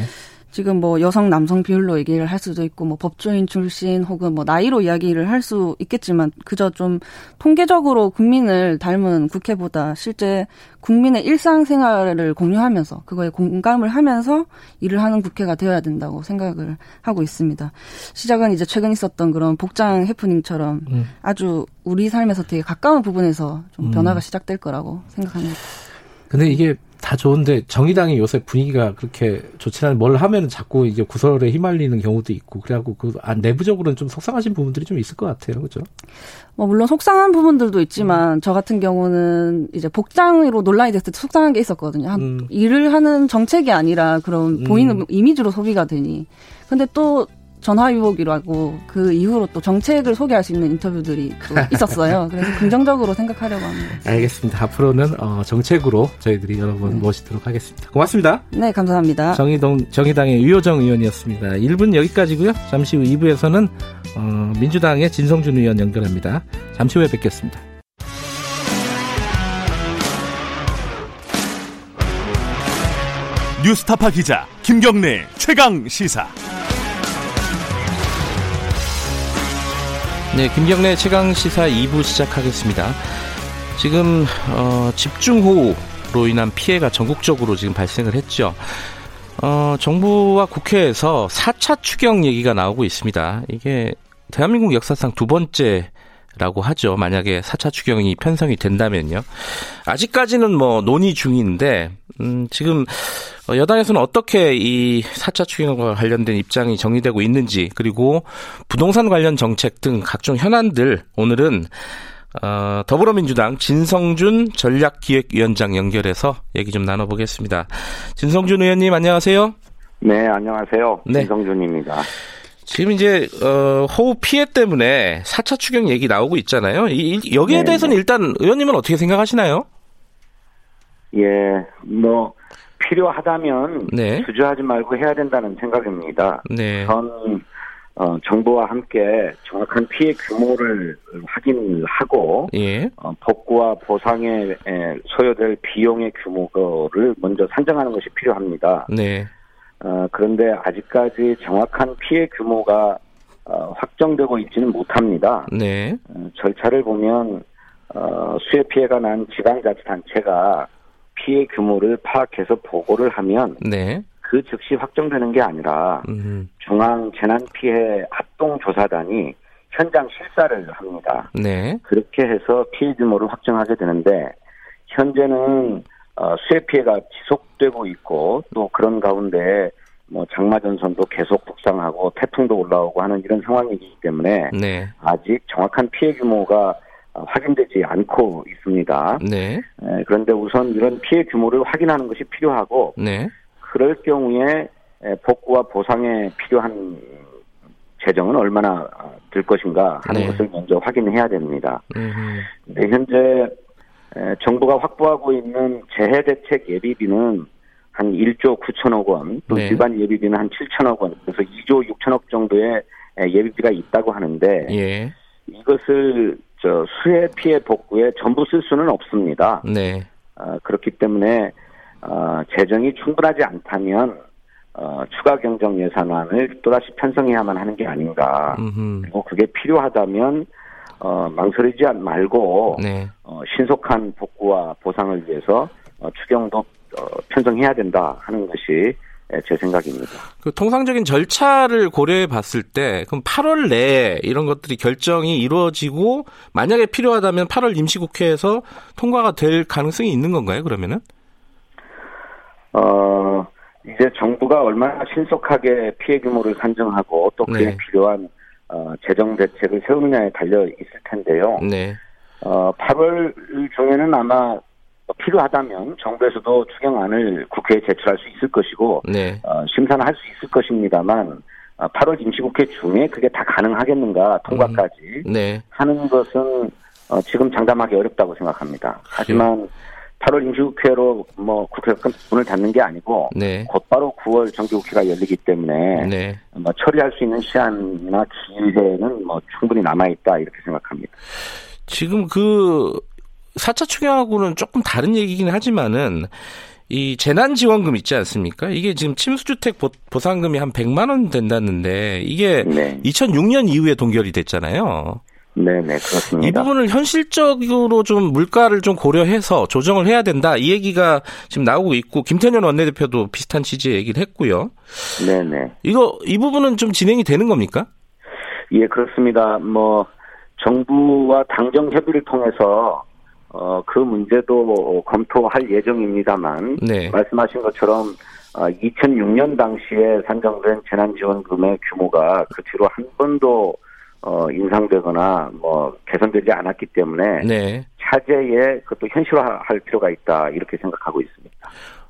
지금 뭐 여성 남성 비율로 얘기를 할 수도 있고 뭐 법조인 출신 혹은 뭐 나이로 이야기를 할 수 있겠지만 그저 좀 통계적으로 국민을 닮은 국회보다 실제 국민의 일상생활을 공유하면서 그거에 공감을 하면서 일을 하는 국회가 되어야 된다고 생각을 하고 있습니다. 시작은 이제 최근 있었던 그런 복장 해프닝처럼 음. 아주 우리 삶에서 되게 가까운 부분에서 좀 음. 변화가 시작될 거라고 생각합니다. 근데 이게 다 좋은데 정의당이 요새 분위기가 그렇게 좋지 않은 뭘 하면 자꾸 이제 구설에 휘말리는 경우도 있고 그래갖고 그 아, 내부적으로는 좀 속상하신 부분들이 좀 있을 것 같아요, 그렇죠? 뭐 물론 속상한 부분들도 있지만 음. 저 같은 경우는 이제 복장으로 논란이 됐을 때 속상한 게 있었거든요. 한, 음. 일을 하는 정책이 아니라 그런 음. 보이는 이미지로 소비가 되니. 근데 또 전화 유혹이라고 그 이후로 또 정책을 소개할 수 있는 인터뷰들이 또 있었어요. 그래서 긍정적으로 생각하려고 합니다. 알겠습니다. 앞으로는 어, 정책으로 저희들이 여러분 네. 모시도록 하겠습니다. 고맙습니다. 네, 감사합니다. 정의동 정의당의 유효정 의원이었습니다. 1분 여기까지고요. 잠시 후 2부에서는 어, 민주당의 진성준 의원 연결합니다. 잠시 후에 뵙겠습니다. 뉴스타파 기자 김경래 최강 시사. 네, 김경래 최강 시사 2부 시작하겠습니다. 지금 어, 집중호우로 인한 피해가 전국적으로 지금 발생을 했죠. 어, 정부와 국회에서 4차 추경 얘기가 나오고 있습니다. 이게 대한민국 역사상 두 번째 라고 하죠. 만약에 4차 추경이 편성이 된다면요. 아직까지는 뭐 논의 중인데, 음, 지금 어, 여당에서는 어떻게 이 4차 추경과 관련된 입장이 정리되고 있는지, 그리고 부동산 관련 정책 등 각종 현안들 오늘은 어, 더불어민주당 진성준 전략기획위원장 연결해서 얘기 좀 나눠보겠습니다. 진성준 의원님 안녕하세요. 네, 안녕하세요. 네. 진성준입니다. 지금 이제 어, 호우 피해 때문에 4차 추경 얘기 나오고 있잖아요. 이, 여기에 네, 대해서는 네. 일단 의원님은 어떻게 생각하시나요? 예, 뭐 필요하다면 네. 주저하지 말고 해야 된다는 생각입니다. 네. 전 어, 정부와 함께 정확한 피해 규모를 확인하고 예. 어, 복구와 보상에 소요될 비용의 규모를 먼저 산정하는 것이 필요합니다. 네. 어, 그런데 아직까지 정확한 피해 규모가 어, 확정되고 있지는 못합니다. 네. 어, 절차를 보면 어, 수해 피해가 난 지방자치단체가 피해 규모를 파악해서 보고를 하면 네. 그 즉시 확정되는 게 아니라 음. 중앙 재난 피해 합동 조사단이 현장 실사를 합니다. 네. 그렇게 해서 피해 규모를 확정하게 되는데 현재는 어, 수해 피해가 지속되고 있고 또 그런 가운데 뭐 장마 전선도 계속 북상하고 태풍도 올라오고 하는 이런 상황이기 때문에 네. 아직 정확한 피해 규모가 확인되지 않고 있습니다. 네. 그런데 우선 이런 피해 규모를 확인하는 것이 필요하고 네. 그럴 경우에 복구와 보상에 필요한 재정은 얼마나 들 것인가 하는 네. 것을 먼저 확인해야 됩니다. 네, 현재 정부가 확보하고 있는 재해 대책 예비비는 한 1조 9천억 원, 또 네. 일반 예비비는 한 7천억 원, 그래서 2조 6천억 정도의 예비비가 있다고 하는데 예. 이것을 저 수해 피해 복구에 전부 쓸 수는 없습니다. 네. 어, 그렇기 때문에 어, 재정이 충분하지 않다면 어, 추가 경정 예산안을 또다시 편성해야만 하는 게 아닌가. 음흠. 그리고 그게 필요하다면 어, 망설이지 말고 네. 어, 신속한 복구와 보상을 위해서 어, 추경도 어, 편성해야 된다 하는 것이 제 생각입니다. 그 통상적인 절차를 고려해 봤을 때 그럼 8월 내에 이런 것들이 결정이 이루어지고 만약에 필요하다면 8월 임시국회에서 통과가 될 가능성이 있는 건가요? 그러면은? 어 이제 정부가 얼마나 신속하게 피해 규모를 산정하고 또 그에 네. 필요한 어, 재정 대책을 세우느냐에 달려 있을 텐데요. 네. 어, 8월 중에는 아마 필요하다면 정부에서도 추경안을 국회에 제출할 수 있을 것이고 네. 어, 심사는 할 수 있을 것입니다만 8월 어, 임시국회 중에 그게 다 가능하겠는가 통과까지 음, 네. 하는 것은 어, 지금 장담하기 어렵다고 생각합니다. 하지만 8월 임시국회로 뭐 국회가 문을 닫는 게 아니고 네. 곧바로 9월 정기국회가 열리기 때문에 네. 뭐 처리할 수 있는 시한이나 기회는 뭐 충분히 남아 있다 이렇게 생각합니다. 지금 그 4차 추경하고는 조금 다른 얘기긴 하지만은 이 재난지원금 있지 않습니까? 이게 지금 침수주택 보상금이 한 100만 원 된다는데 이게 네. 2006년 이후에 동결이 됐잖아요. 네 네 그렇습니다. 이 부분을 현실적으로 좀 물가를 좀 고려해서 조정을 해야 된다 이 얘기가 지금 나오고 있고 김태년 원내대표도 비슷한 취지의 얘기를 했고요. 네 네. 이거 이 부분은 좀 진행이 되는 겁니까? 예 그렇습니다. 뭐 정부와 당정 협의를 통해서 어, 그 문제도 검토할 예정입니다만 네. 말씀하신 것처럼 어, 2006년 당시에 산정된 재난지원금의 규모가 그 뒤로 한 번도 어, 인상되거나 뭐 개선되지 않았기 때문에 네. 차제에 그것도 현실화할 필요가 있다 이렇게 생각하고 있습니다.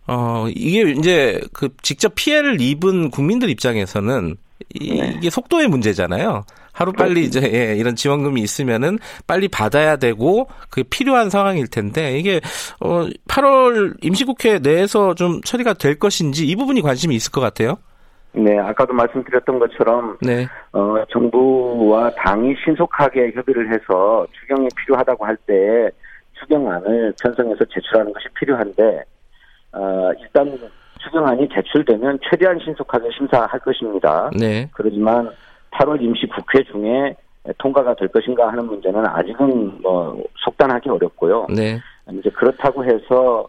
어 이게 이제 그 직접 피해를 입은 국민들 입장에서는 네. 이게 속도의 문제잖아요. 하루 빨리 이제 예, 이런 지원금이 있으면은 빨리 받아야 되고 그게 필요한 상황일 텐데 이게 어 8월 임시국회 내에서 좀 처리가 될 것인지 이 부분이 관심이 있을 것 같아요. 네, 아까도 말씀드렸던 것처럼 네. 어, 정부와 당이 신속하게 협의를 해서 추경이 필요하다고 할 때 추경안을 편성해서 제출하는 것이 필요한데 어, 일단 추경안이 제출되면 최대한 신속하게 심사할 것입니다. 네. 그렇지만 8월 임시 국회 중에 통과가 될 것인가 하는 문제는 아직은 뭐 속단하기 어렵고요. 네. 이제 그렇다고 해서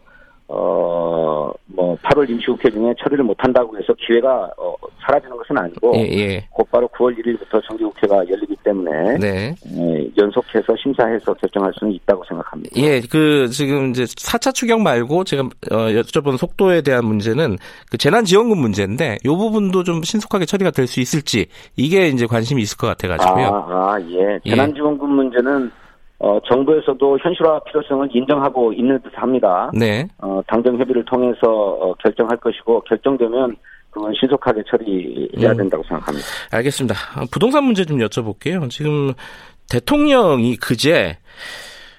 어, 뭐, 8월 임시국회 중에 처리를 못한다고 해서 기회가, 어, 사라지는 것은 아니고, 예, 예. 곧바로 9월 1일부터 정기국회가 열리기 때문에, 네. 예, 연속해서 심사해서 결정할 수는 있다고 생각합니다. 예, 그, 지금 이제 4차 추경 말고 제가, 어, 여쭤본 속도에 대한 문제는 그 재난지원금 문제인데, 요 부분도 좀 신속하게 처리가 될 수 있을지, 이게 이제 관심이 있을 것 같아가지고요. 아, 아 예. 재난지원금 예. 문제는 어, 정부에서도 현실화 필요성을 인정하고 있는 듯 합니다. 네. 어, 당정 협의를 통해서 어, 결정할 것이고 결정되면 그건 신속하게 처리해야 음. 된다고 생각합니다. 알겠습니다. 부동산 문제 좀 여쭤볼게요. 지금 대통령이 그제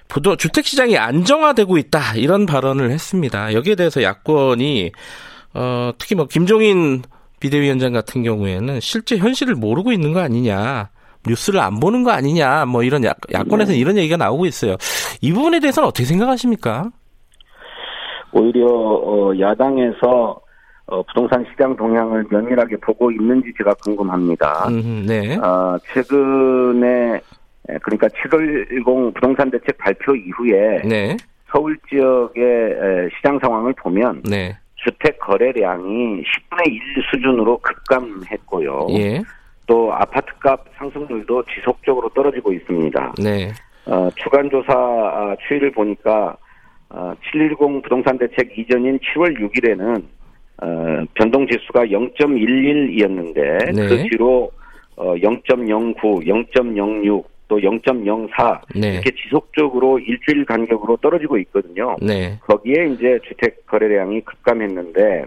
부도 주택 시장이 안정화되고 있다 이런 발언을 했습니다. 여기에 대해서 야권이 어, 특히 뭐 김종인 비대위원장 같은 경우에는 실제 현실을 모르고 있는 거 아니냐. 뉴스를 안 보는 거 아니냐 뭐 이런 야, 야권에서 네. 이런 얘기가 나오고 있어요. 이 부분에 대해서는 어떻게 생각하십니까? 오히려 어, 야당에서 어, 부동산 시장 동향을 면밀하게 보고 있는지 제가 궁금합니다. 음, 네. 어, 최근에 그러니까 7월10 부동산 대책 발표 이후에 네. 서울 지역의 시장 상황을 보면 네. 주택 거래량이 10분의 1 수준으로 급감했고요. 예. 또 아파트값 상승률도 지속적으로 떨어지고 있습니다. 네. 어, 주간 조사 아, 추이를 보니까 어, 710 부동산 대책 이전인 7월 6일에는 어, 변동 지수가 0.11이었는데 네. 그 뒤로 어, 0.09, 0.06, 또 0.04 네. 이렇게 지속적으로 일주일 간격으로 떨어지고 있거든요. 네. 거기에 이제 주택 거래량이 급감했는데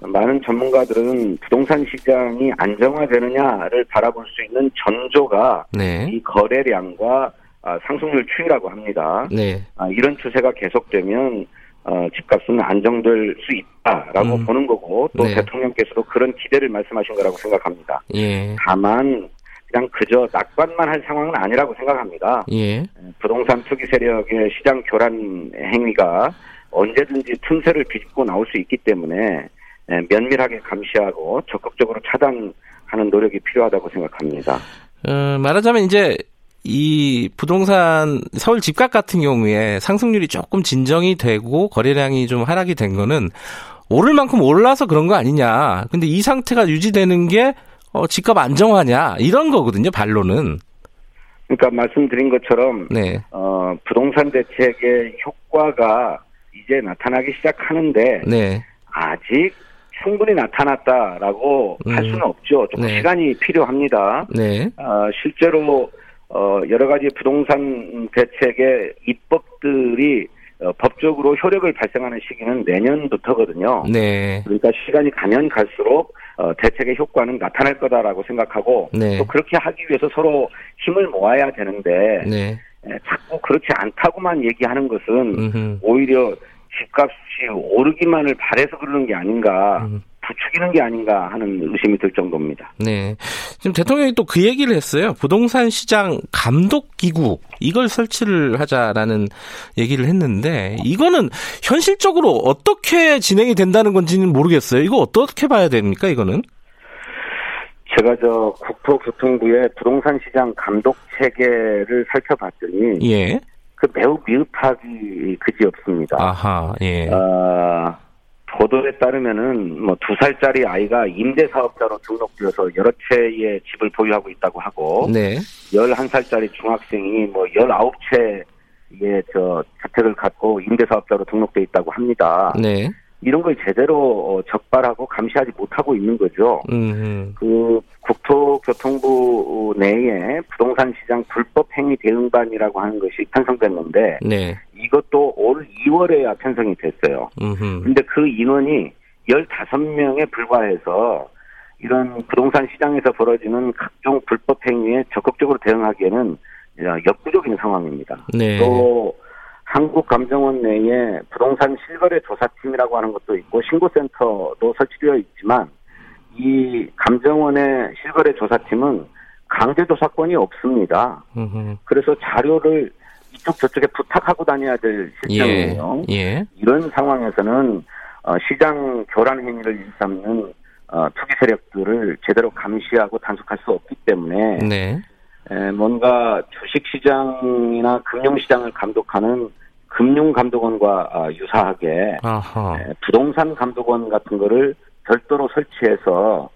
많은 전문가들은 부동산 시장이 안정화되느냐를 바라볼 수 있는 전조가 네. 이 거래량과 아, 상승률 추이라고 합니다. 네. 아, 이런 추세가 계속되면 어, 집값은 안정될 수 있다라고 음. 보는 거고 또 네. 대통령께서도 그런 기대를 말씀하신 거라고 생각합니다. 예. 다만 그냥 그저 낙관만 할 상황은 아니라고 생각합니다. 예. 부동산 투기 세력의 시장 교란 행위가 언제든지 틈새를 비집고 나올 수 있기 때문에 면밀하게 감시하고 적극적으로 차단하는 노력이 필요하다고 생각합니다. 어, 말하자면 이제 이 부동산 서울 집값 같은 경우에 상승률이 조금 진정이 되고 거래량이 좀 하락이 된 거는 오를 만큼 올라서 그런 거 아니냐. 근데 이 상태가 유지되는 게 어, 집값 안정화냐 이런 거거든요. 반론은. 그러니까 말씀드린 것처럼 네. 어, 부동산 대책의 효과가 이제 나타나기 시작하는데 네. 아직 충분히 나타났다라고 음. 할 수는 없죠. 조금 네. 시간이 필요합니다. 네. 어, 실제로 어, 여러 가지 부동산 대책의 입법들이 어, 법적으로 효력을 발생하는 시기는 내년부터거든요. 네. 그러니까 시간이 가면 갈수록 어, 대책의 효과는 나타날 거다라고 생각하고 네. 또 그렇게 하기 위해서 서로 힘을 모아야 되는데 네. 에, 자꾸 그렇지 않다고만 얘기하는 것은 음흠. 오히려 집값이 오르기만을 바래서 그러는 게 아닌가. 음. 부추기는 게 아닌가 하는 의심이 들 정도입니다. 네. 지금 대통령이 또 그 얘기를 했어요. 부동산 시장 감독 기구 이걸 설치를 하자라는 얘기를 했는데 이거는 현실적으로 어떻게 진행이 된다는 건지는 모르겠어요. 이거 어떻게 봐야 됩니까? 이거는? 제가 저 국토교통부의 부동산 시장 감독 체계를 살펴봤더니 예. 그 매우 미흡하기 그지없습니다. 아하, 예. 어, 보도에 따르면은 뭐 두 살짜리 아이가 임대 사업자로 등록되어서 여러 채의 집을 보유하고 있다고 하고 네. 11살짜리 중학생이 뭐 19채의 저 주택을 갖고 임대 사업자로 등록돼 있다고 합니다. 네. 이런 걸 제대로 어, 적발하고 감시하지 못하고 있는 거죠. 그 국토교통부 내에 부동산 시장 불법 행위 대응반이라고 하는 것이 편성됐는데 네. 이것도 올 2월에야 편성이 됐어요. 그런데 그 인원이 15명에 불과해서 이런 부동산 시장에서 벌어지는 각종 불법 행위에 적극적으로 대응하기에는 역부족인 상황입니다. 네. 또 한국감정원 내에 부동산 실거래 조사팀이라고 하는 것도 있고 신고센터도 설치되어 있지만 이 감정원의 실거래 조사팀은 강제 조사권이 없습니다. 그래서 자료를 이쪽 저쪽에 부탁하고 다녀야 될 실정이에요. 예, 예. 이런 상황에서는 어, 시장 교란 행위를 일삼는 어, 투기 세력들을 제대로 감시하고 단속할 수 없기 때문에 네. 에, 뭔가 주식시장이나 금융시장을 감독하는 금융감독원과 어, 유사하게 에, 부동산 감독원 같은 거를 별도로 설치해서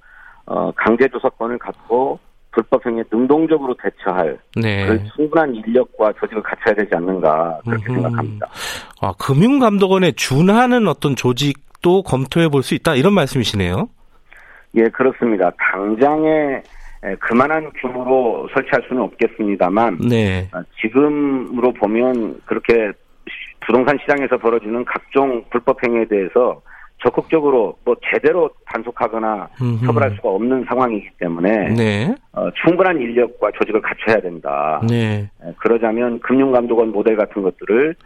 어, 강제 조사권을 갖고 불법 행위에 능동적으로 대처할 네. 그 충분한 인력과 조직을 갖춰야 되지 않는가 그렇게 음흠. 생각합니다. 아, 금융감독원에 준하는 어떤 조직도 검토해 볼 수 있다 이런 말씀이시네요. 예, 그렇습니다. 당장에 그만한 규모로 설치할 수는 없겠습니다만 네. 아, 지금으로 보면 그렇게 부동산 시장에서 벌어지는 각종 불법 행위에 대해서 적극적으로 뭐 제대로 단속하거나 음흠. 처벌할 수가 없는 상황이기 때문에 네. 어, 충분한 인력과 조직을 갖춰야 된다. 네. 그러자면 금융감독원 모델 같은 것들을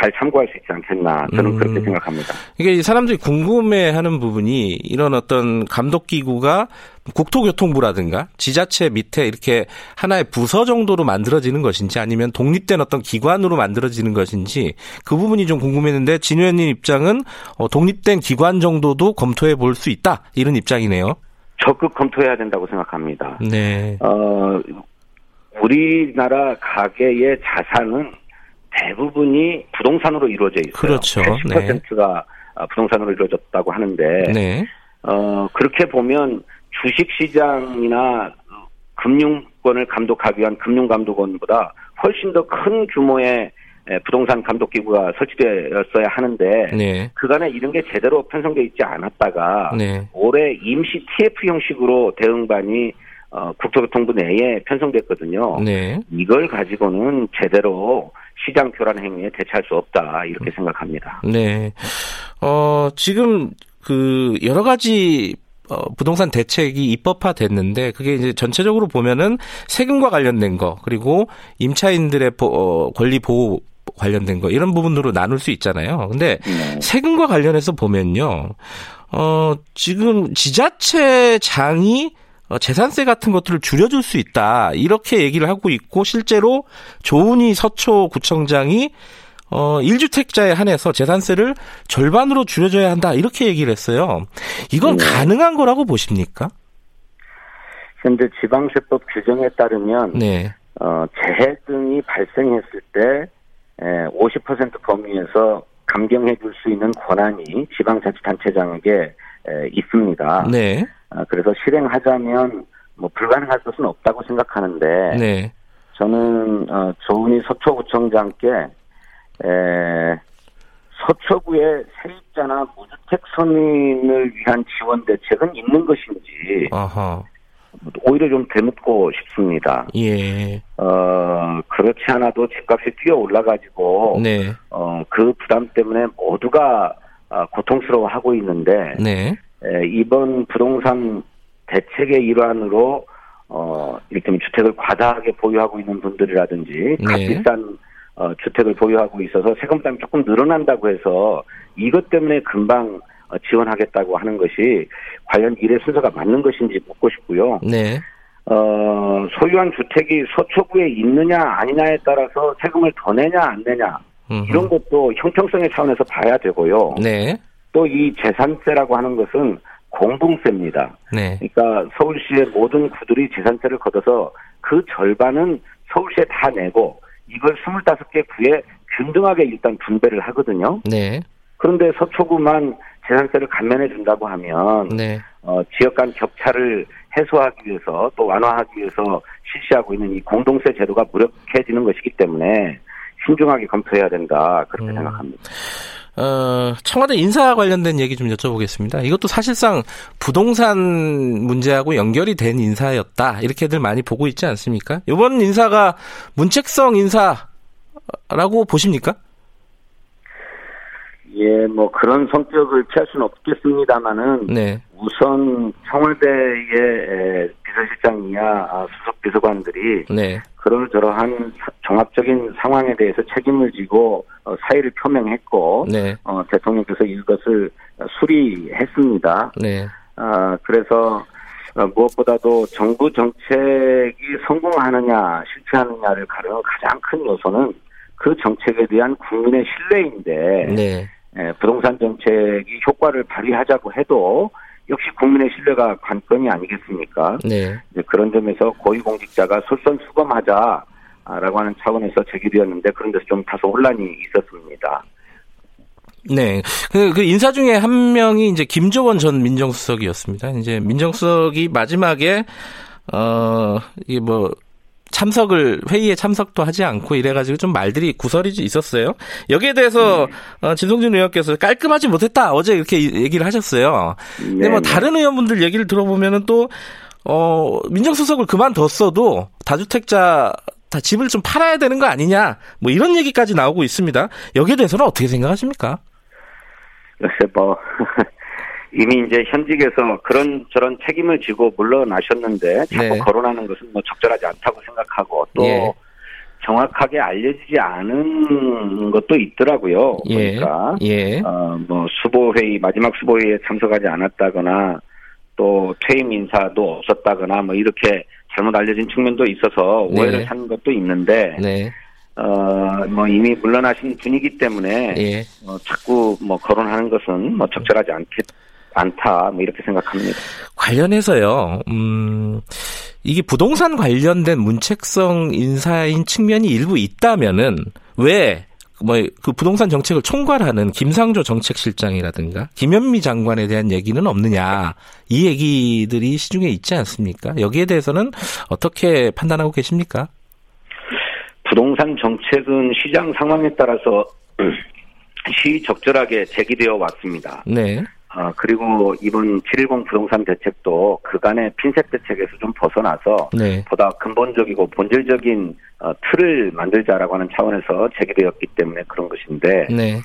잘 참고할 수 있지 않겠나 저는 음. 그렇게 생각합니다. 이게 사람들이 궁금해하는 부분이 이런 어떤 감독 기구가 국토교통부라든가 지자체 밑에 이렇게 하나의 부서 정도로 만들어지는 것인지 아니면 독립된 어떤 기관으로 만들어지는 것인지 그 부분이 좀 궁금했는데 진 의원님 입장은 어, 독립된 기관 정도도 검토해 볼 수 있다 이런 입장이네요. 적극 검토해야 된다고 생각합니다. 네. 어, 우리나라 가계의 자산은 대부분이 부동산으로 이루어져 있어요. 그렇죠. 80%가 네. 부동산으로 이루어졌다고 하는데 네. 어, 그렇게 보면 주식시장이나 금융권을 감독하기 위한 금융감독원보다 훨씬 더 큰 규모의 부동산 감독 기구가 설치되었어야 하는데 네. 그간에 이런 게 제대로 편성돼 있지 않았다가 네. 올해 임시 TF 형식으로 대응반이 어, 국토교통부 내에 편성됐거든요. 네. 이걸 가지고는 제대로 시장 교란 행위에 대처할 수 없다 이렇게 생각합니다. 네. 어, 지금 그 여러 가지 어, 부동산 대책이 입법화됐는데 그게 이제 전체적으로 보면은 세금과 관련된 거 그리고 임차인들의 보, 어, 권리 보호 관련된 거 이런 부분으로 나눌 수 있잖아요. 근데 네. 세금과 관련해서 보면요. 어, 지금 지자체장이 어, 재산세 같은 것들을 줄여줄 수 있다. 이렇게 얘기를 하고 있고 실제로 조은희 서초구청장이 어, 1주택자에 한해서 재산세를 절반으로 줄여줘야 한다. 이렇게 얘기를 했어요. 이건 네. 가능한 거라고 보십니까? 현재 지방세법 규정에 따르면 네. 어, 재해 등이 발생했을 때 에, 50% 범위에서 감경해 줄 수 있는 권한이 지방자치단체장에게 에, 있습니다. 네. 아, 그래서 실행하자면 뭐 불가능할 것은 없다고 생각하는데 네. 저는 어, 조은희 서초구청장께 에, 서초구의 세입자나 무주택 서민을 위한 지원 대책은 있는 것인지 아하. 오히려 좀 되묻고 싶습니다. 예. 어, 그렇지 않아도 집값이 뛰어 올라가지고, 네. 어, 그 부담 때문에 모두가 어, 고통스러워 하고 있는데, 네. 에, 이번 부동산 대책의 일환으로, 어, 이를테면 주택을 과다하게 보유하고 있는 분들이라든지, 네. 값비싼 어, 주택을 보유하고 있어서 세금 부담이 조금 늘어난다고 해서 이것 때문에 금방 어, 지원하겠다고 하는 것이 과연 일의 순서가 맞는 것인지 묻고 싶고요. 네. 어, 소유한 주택이 서초구에 있느냐 아니냐에 따라서 세금을 더 내냐 안 내냐 음흠. 이런 것도 형평성의 차원에서 봐야 되고요. 네. 또 이 재산세라고 하는 것은 공동세입니다. 네. 그러니까 서울시의 모든 구들이 재산세를 걷어서 그 절반은 서울시에 다 내고 이걸 25개 구에 균등하게 일단 분배를 하거든요. 네. 그런데 서초구만 재산세를 감면해 준다고 하면 네. 어, 지역 간 격차를 해소하기 위해서 또 완화하기 위해서 실시하고 있는 이 공동세 제도가 무력해지는 것이기 때문에 신중하게 검토해야 된다 그렇게 음. 생각합니다. 어, 청와대 인사 관련된 얘기 좀 여쭤보겠습니다. 이것도 사실상 부동산 문제하고 연결이 된 인사였다. 이렇게들 많이 보고 있지 않습니까? 이번 인사가 문책성 인사라고 보십니까? 예, 뭐 그런 성격을 피할 수는 없겠습니다만은 네. 우선 청와대의 비서실장이야 아, 수석 비서관들이 네. 그러저러한 종합적인 상황에 대해서 책임을 지고 어, 사의를 표명했고 네. 어, 대통령께서 이것을 수리했습니다. 네. 아, 그래서 어, 무엇보다도 정부 정책이 성공하느냐 실패하느냐를 가르는 가장 큰 요소는 그 정책에 대한 국민의 신뢰인데 네. 예, 부동산 정책이 효과를 발휘하자고 해도 역시 국민의 신뢰가 관건이 아니겠습니까? 네. 그런 점에서 고위공직자가 솔선수범하자라고 하는 차원에서 제기되었는데 그런 데서 좀 다소 혼란이 있었습니다. 네. 그, 그 인사 중에 한 명이 이제 김조원 전 민정수석이었습니다. 이제 민정수석이 마지막에 어, 이게 뭐, 참석을 회의에 참석도 하지 않고 이래가지고 좀 말들이 구설이 있었어요. 여기에 대해서 네. 어, 진성준 의원께서 깔끔하지 못했다 어제 이렇게 얘기를 하셨어요. 근데 뭐 네, 네. 다른 의원분들 얘기를 들어보면은 또 어, 민정수석을 그만뒀어도 다주택자 다 집을 좀 팔아야 되는 거 아니냐 뭐 이런 얘기까지 나오고 있습니다. 여기에 대해서는 어떻게 생각하십니까? 글쎄 뭐 이미 이제 현직에서 그런 저런 책임을 지고 물러나셨는데 자꾸 네. 거론하는 것은 뭐 적절하지 않다고 생각하고 또 예. 정확하게 알려지지 않은 것도 있더라고요. 예. 그러니까 예. 어 뭐 수보 회의 마지막 수보 회의에 참석하지 않았다거나 또 퇴임 인사도 없었다거나 뭐 이렇게 잘못 알려진 측면도 있어서 네. 오해를 네. 한 것도 있는데 네. 어뭐 이미 물러나신 분이기 때문에 예. 어, 자꾸 뭐 거론하는 것은 뭐 적절하지 않겠 않다 뭐 이렇게 생각합니다. 관련해서요. 음, 이게 부동산 관련된 문책성 인사인 측면이 일부 있다면은 왜 뭐그 부동산 정책을 총괄하는 김상조 정책실장이라든가 김현미 장관에 대한 얘기는 없느냐 이 얘기들이 시중에 있지 않습니까? 여기에 대해서는 어떻게 판단하고 계십니까? 부동산 정책은 시장 상황에 따라서 시 적절하게 제기되어 왔습니다. 네. 어, 그리고 이번 710 부동산 대책도 그간의 핀셋 대책에서 좀 벗어나서 네. 보다 근본적이고 본질적인 어, 틀을 만들자라고 하는 차원에서 제기되었기 때문에 그런 것인데 네.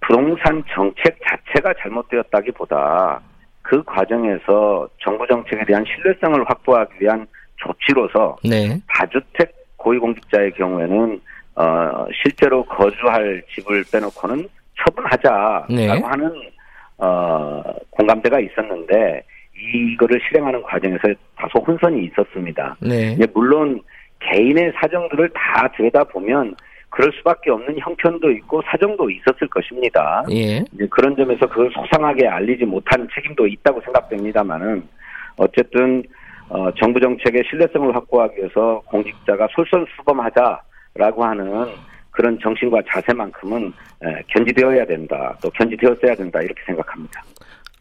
부동산 정책 자체가 잘못되었다기보다 그 과정에서 정부 정책에 대한 신뢰성을 확보하기 위한 조치로서 네. 다주택 고위공직자의 경우에는 어, 실제로 거주할 집을 빼놓고는 처분하자라고 네. 하는 어, 공감대가 있었는데 이거를 실행하는 과정에서 다소 혼선이 있었습니다. 네. 물론 개인의 사정들을 다 들여다 보면 그 그럴 수밖에 없는 형편도 있고 사정도 있었을 것입니다. 예. 이제 그런 점에서 그걸 소상하게 알리지 못한 책임도 있다고 생각됩니다만은 어쨌든 어, 정부 정책의 신뢰성을 확보하기 위해서 공직자가 솔선수범하자라고 하는 그런 정신과 자세만큼은 견지되어야 된다. 또 견지되었어야 된다. 이렇게 생각합니다.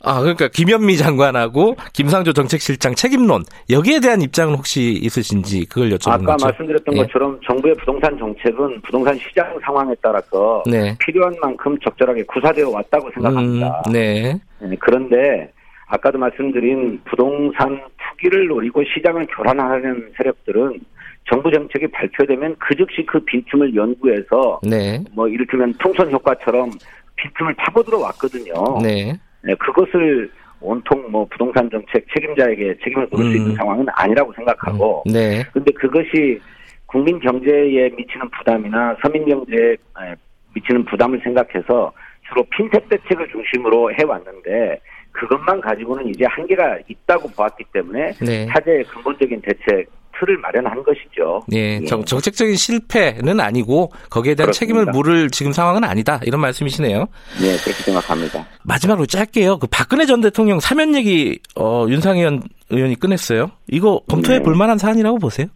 아, 그러니까 김현미 장관하고 김상조 정책실장 책임론 여기에 대한 입장은 혹시 있으신지 그걸 여쭤보는 아까 거죠. 말씀드렸던 예. 것처럼 정부의 부동산 정책은 부동산 시장 상황에 따라서 네. 필요한 만큼 적절하게 구사되어 왔다고 생각합니다. 음, 네. 네. 그런데 아까도 말씀드린 부동산 투기를 노리고 시장을 교란하는 세력들은 정부 정책이 발표되면 그 즉시 그 빈틈을 연구해서 네. 뭐 이를테면 풍선 효과처럼 빈틈을 파고들어 왔거든요. 네. 네, 그것을 온통 뭐 부동산 정책 책임자에게 책임을 물을 음. 수 있는 음. 상황은 아니라고 생각하고. 음. 네. 근데 그것이 국민 경제에 미치는 부담이나 서민 경제에 미치는 부담을 생각해서 주로 핀셋 대책을 중심으로 해왔는데 그것만 가지고는 이제 한계가 있다고 보았기 때문에 네. 차제의 근본적인 대책 틀을 마련한 것이죠. 네, 예. 정, 정책적인 실패는 아니고 거기에 대한 그렇습니다. 책임을 물을 지금 상황은 아니다 이런 말씀이시네요. 네, 그렇게 생각합니다. 마지막으로 짧게요. 그 박근혜 전 대통령 사면 얘기 어, 윤상현 의원이 꺼냈어요. 이거 검토해 네. 볼 만한 사안이라고 보세요?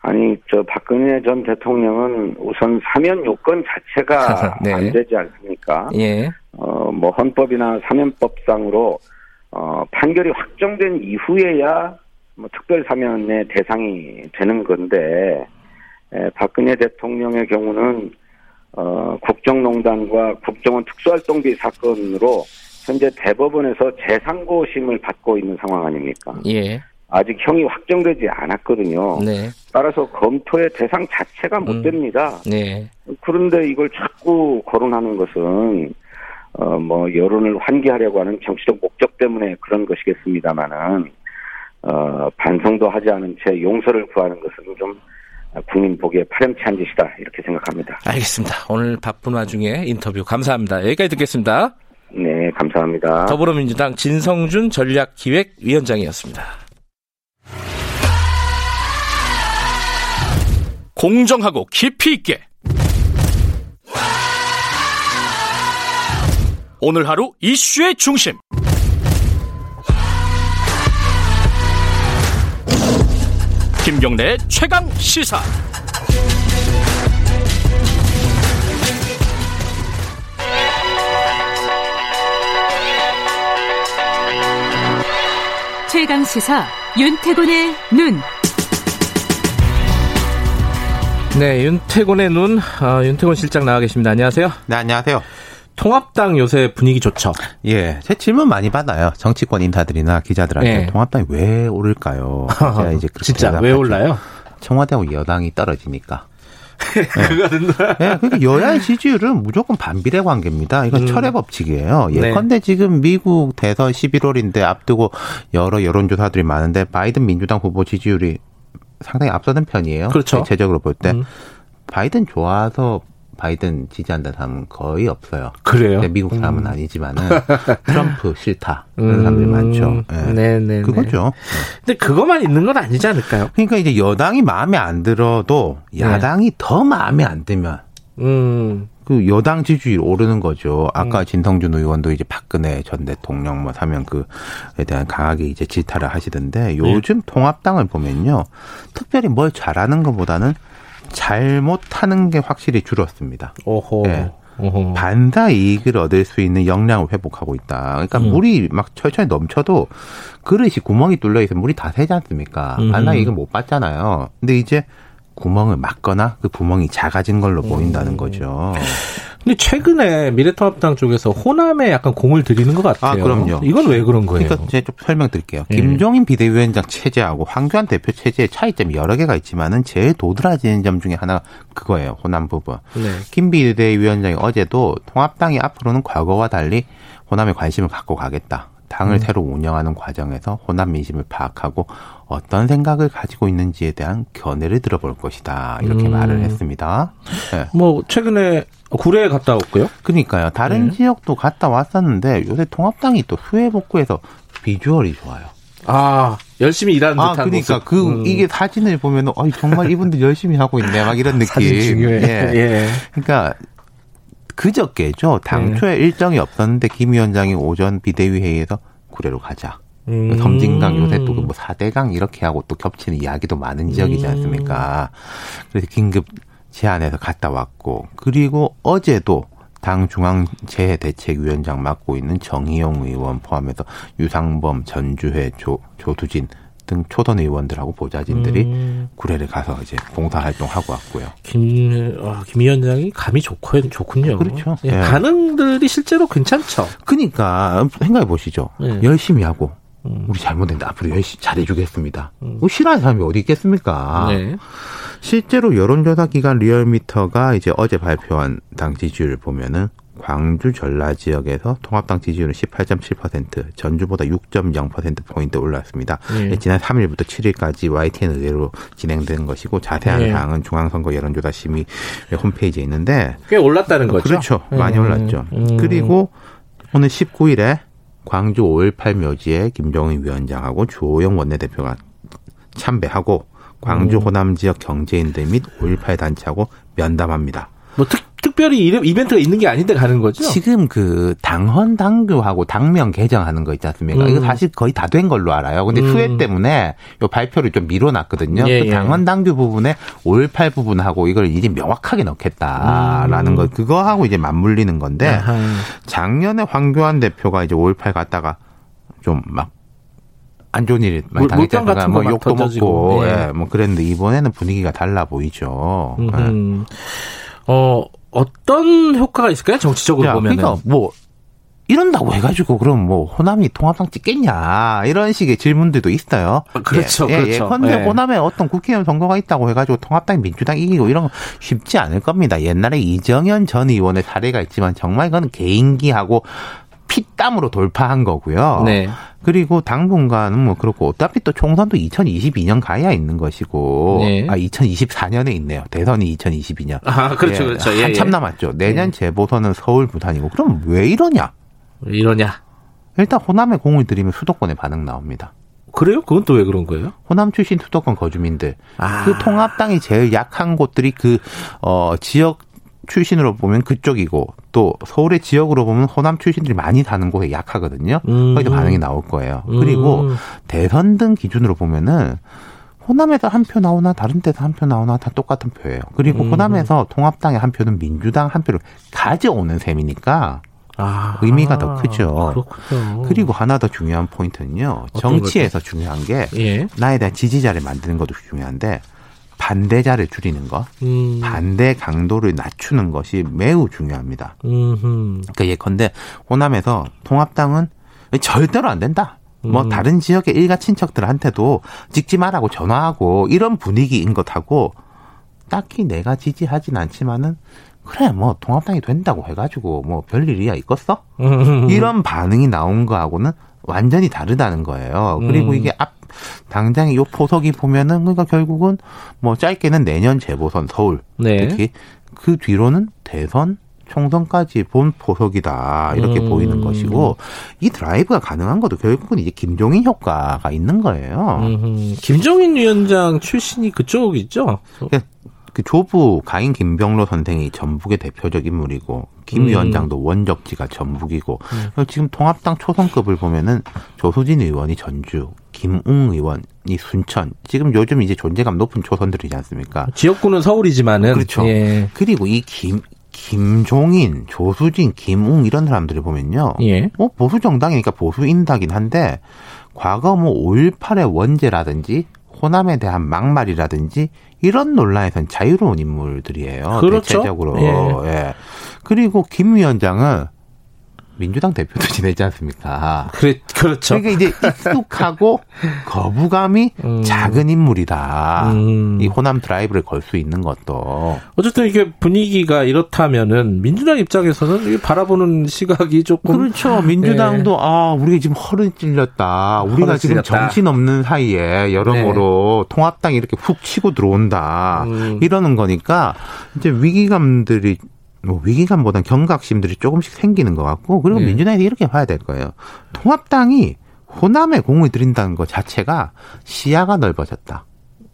아니, 저 박근혜 전 대통령은 우선 사면 요건 자체가 네. 안 되지 않습니까? 예. 어, 뭐 헌법이나 사면법상으로 어, 판결이 확정된 이후에야 뭐 특별 사면의 대상이 되는 건데 에, 박근혜 대통령의 경우는 어, 국정농단과 국정원 특수활동비 사건으로 현재 대법원에서 재상고심을 받고 있는 상황 아닙니까? 예. 아직 형이 확정되지 않았거든요. 네. 따라서 검토의 대상 자체가 못 음. 됩니다. 음. 네. 그런데 이걸 자꾸 거론하는 것은 어, 뭐 여론을 환기하려고 하는 정치적 목적 때문에 그런 것이겠습니다만은 어, 반성도 하지 않은 채 용서를 구하는 것은 좀 국민 보기에 파렴치한 짓이다 이렇게 생각합니다. 알겠습니다. 오늘 바쁜 와중에 인터뷰 감사합니다. 여기까지 듣겠습니다. 네, 감사합니다. 더불어민주당 진성준 전략기획위원장이었습니다. 공정하고 깊이 있게 오늘 하루 이슈의 중심 김경래 최강 시사. 최강 시사 윤태곤의 눈. 네, 윤태곤의 눈, 어, 윤태곤 실장 나와 계십니다. 안녕하세요. 네, 안녕하세요. 통합당 요새 분위기 좋죠. 예, 제 질문 많이 받아요. 정치권 인사들이나 기자들한테 예. 통합당이 왜 오를까요? 제가 이제 진짜 왜 올라요? 청와대하고 여당이 떨어지니까. 네. 그거는 네, 그러니까 여야의 지지율은 무조건 반비례 관계입니다. 이건 음. 철의 법칙이에요. 네. 예컨대 네. 지금 미국 대선 11월인데 앞두고 여러 여론조사들이 많은데 바이든 민주당 후보 지지율이 상당히 앞서는 편이에요. 그렇죠. 대체적으로 볼 때. 음. 바이든 좋아서 바이든 지지한다는 사람은 거의 없어요. 그래요? 미국 사람은 음. 아니지만은 트럼프 싫다 그런 사람들이 음. 많죠. 네. 네네. 네, 그거죠. 근데 그것만 있는 건 아니지 않을까요? 그러니까 이제 여당이 마음에 안 들어도 야당이 네. 더 마음에 안 들면 음. 그 여당 지지율 오르는 거죠. 아까 음. 진성준 의원도 이제 박근혜 전 대통령 뭐 사면 그에 대한 강하게 이제 질타를 하시던데 요즘 네. 통합당을 보면요. 특별히 뭘 잘하는 것보다는 잘못하는 게 확실히 줄었습니다. 오호. 네. 반사 이익을 얻을 수 있는 역량을 회복하고 있다. 그러니까 음. 물이 막 철철 넘쳐도 그릇이 구멍이 뚫려 있으면 물이 다 새지 않습니까? 음. 반사 이익을 못 받잖아요. 근데 이제 구멍을 막거나 그 구멍이 작아진 걸로 보인다는 음. 거죠. 근데 최근에 미래통합당 쪽에서 호남에 약간 공을 들이는 것 같아요. 아, 그럼요. 이건 왜 그런 거예요? 그러니까 제가 좀 설명드릴게요. 예. 김종인 비대위원장 체제하고 황교안 대표 체제의 차이점이 여러 개가 있지만은 제일 도드라지는 점 중에 하나 그거예요. 호남 부분. 네. 김 비대위원장이 어제도 통합당이 앞으로는 과거와 달리 호남에 관심을 갖고 가겠다. 당을 음. 새로 운영하는 과정에서 호남 민심을 파악하고 어떤 생각을 가지고 있는지에 대한 견해를 들어볼 것이다. 이렇게 음. 말을 했습니다. 네. 뭐 최근에 구례에 갔다 왔고요. 그러니까요. 다른 네. 지역도 갔다 왔었는데 요새 통합당이 또 수해 복구해서 비주얼이 좋아요. 아 열심히 일하는 아, 듯한 그러니까 모습. 그 음. 이게 사진을 보면은 어, 정말 이분들 열심히 하고 있네 막 이런 느낌. 사진 중요해. 예. 예. 그러니까 그저께죠. 당초에 네. 일정이 없었는데 김 위원장이 오전 비대위 회의에서 구례로 가자. 음. 섬진강 요새 또뭐 4대강 이렇게 하고 또 겹치는 이야기도 많은 지역이지 음. 않습니까? 그래서 긴급 제안해서 갔다 왔고 그리고 어제도 당 중앙재해대책위원장 맡고 있는 정희용 의원 포함해서 유상범, 전주회, 조, 조두진 등 초선 의원들하고 보좌진들이 음. 구례를 가서 이제 봉사 활동하고 왔고요. 김, 어, 김 위원장이 감이 좋고, 좋군요. 그렇죠. 예, 네. 반응들이 실제로 괜찮죠. 그니까, 생각해 보시죠. 네. 열심히 하고, 음. 우리 잘못했는데 앞으로 열심히 잘해주겠습니다. 음. 뭐 싫어하는 사람이 어디 있겠습니까? 네. 실제로 여론조사 기관 리얼미터가 이제 어제 발표한 당 지지율을 보면은 광주 전라 지역에서 통합당 지지율은 18.7%, 전주보다 6.0% 포인트 올랐습니다. 네. 지난 3일부터 7일까지 YTN 의뢰로 진행된 것이고 자세한 네. 사항은 중앙선거 여론조사 심의 홈페이지에 있는데 꽤 올랐다는 거죠. 그렇죠. 많이 음. 올랐죠. 음. 그리고 오늘 19일에 광주 5.18 묘지에 김정은 위원장하고 주호영 원내대표가 참배하고 광주 음. 호남 지역 경제인들 및 5.18 단체하고 면담합니다. 뭐 특, 특별히 이벤트가 있는 게 아닌데 가는 거죠? 지금 그 당헌 당규하고 당명 개정하는 거 있지 않습니까? 음. 이거 사실 거의 다 된 걸로 알아요. 근데 음. 수혜 때문에 요 발표를 좀 미뤄놨거든요. 예, 그 예. 당헌 당규 부분에 5.18 부분하고 이걸 이제 명확하게 넣겠다라는 음. 거 그거하고 이제 맞물리는 건데 아하. 작년에 황교안 대표가 이제 5.18 갔다가 좀막 안 좋은 일이 많이 당했잖아요. 뭐 욕도 먹고, 예. 예, 뭐 그랬는데 이번에는 분위기가 달라 보이죠. 예. 어 어떤 효과가 있을까요? 정치적으로 보면. 그러니까 뭐 이런다고 해가지고 그럼 뭐 호남이 통합당 찍겠냐 이런 식의 질문들도 있어요. 아, 그렇죠, 예, 그렇죠. 예컨대 예. 호남에 어떤 국회의원 선거가 있다고 해가지고 통합당 민주당 이기고 이런 거 쉽지 않을 겁니다. 옛날에 이정현 전 의원의 사례가 있지만 정말 이거는 개인기하고 피땀으로 돌파한 거고요. 네. 그리고 당분간은 뭐 그렇고 어차피 또 총선도 2022년 가야 있는 것이고 네. 아 2024년에 있네요. 대선이 2022년. 아 그렇죠, 예, 그렇죠. 예, 한참 예. 남았죠. 내년 음. 재보선은 서울 부산이고 그럼 왜 이러냐? 왜 이러냐? 일단 호남에 공을 들이면 수도권에 반응 나옵니다. 그래요? 그건 또 왜 그런 거예요? 호남 출신 수도권 거주민들. 아. 그 통합당이 제일 약한 곳들이 그, 어, 지역 출신으로 보면 그쪽이고 또 서울의 지역으로 보면 호남 출신들이 많이 사는 곳에 약하거든요. 음. 거기서 반응이 나올 거예요. 그리고 음. 대선 등 기준으로 보면은 호남에서 한 표 나오나 다른 데서 한 표 나오나 다 똑같은 표예요. 그리고 음. 호남에서 통합당의 한 표는 민주당 한 표를 가져오는 셈이니까 아, 의미가 더 크죠. 그렇군요. 그리고 하나 더 중요한 포인트는요. 정치에서 중요한 게 예. 나에 대한 지지자를 만드는 것도 중요한데 반대자를 줄이는 것, 음. 반대 강도를 낮추는 것이 매우 중요합니다. 음흠. 그러니까 예컨대 호남에서 통합당은 절대로 안 된다. 뭐 음. 다른 지역의 일가 친척들한테도 찍지 말라고 전화하고 이런 분위기인 것하고 딱히 내가 지지하진 않지만은 그래 뭐 통합당이 된다고 해가지고 뭐 별일이야 있겠어? 음. 이런 반응이 나온 거하고는 완전히 다르다는 거예요. 그리고 음. 이게 앞 당장 요 포석이 보면은 그러니까 결국은 뭐 짧게는 내년 재보선 서울 네. 특히 그 뒤로는 대선 총선까지 본 포석이다 이렇게 음. 보이는 것이고 이 드라이브가 가능한 것도 결국은 이제 김종인 효과가 있는 거예요. 음. 김종인 위원장 출신이 그쪽이죠. 그 조부 가인 김병로 선생이 전북의 대표적 인물이고 김 음. 위원장도 원적지가 전북이고 음. 지금 통합당 초선급을 보면은 조수진 의원이 전주, 김웅 의원이 순천. 지금 요즘 이제 존재감 높은 초선들이지 않습니까? 지역구는 서울이지만은 그렇죠. 예. 그리고 이김 김종인, 조수진, 김웅 이런 사람들을 보면요. 예. 뭐 보수 정당이니까 보수인다긴 한데 과거 뭐 5.18의 원죄라든지 호남에 대한 막말이라든지 이런 논란에선 자유로운 인물들이에요. 그렇죠. 대체적으로. 예. 예. 그리고 김 위원장은 민주당 대표도 지내지 않습니까? 그래, 그렇죠. 그러니까 이제 익숙하고 거부감이 음. 작은 인물이다. 음. 이 호남 드라이브를 걸 수 있는 것도. 어쨌든 이게 분위기가 이렇다면은 민주당 입장에서는 바라보는 시각이 조금 그렇죠. 민주당도 네. 아 우리가 지금 허를 찔렸다. 우리가 지금 정신 없는 사이에 여러모로 네. 통합당이 이렇게 훅 치고 들어온다. 음. 이러는 거니까 이제 위기감들이 뭐 위기감보다는 경각심들이 조금씩 생기는 것 같고 그리고 네. 민주당이 이렇게 봐야 될 거예요. 통합당이 호남에 공을 들인다는 것 자체가 시야가 넓어졌다.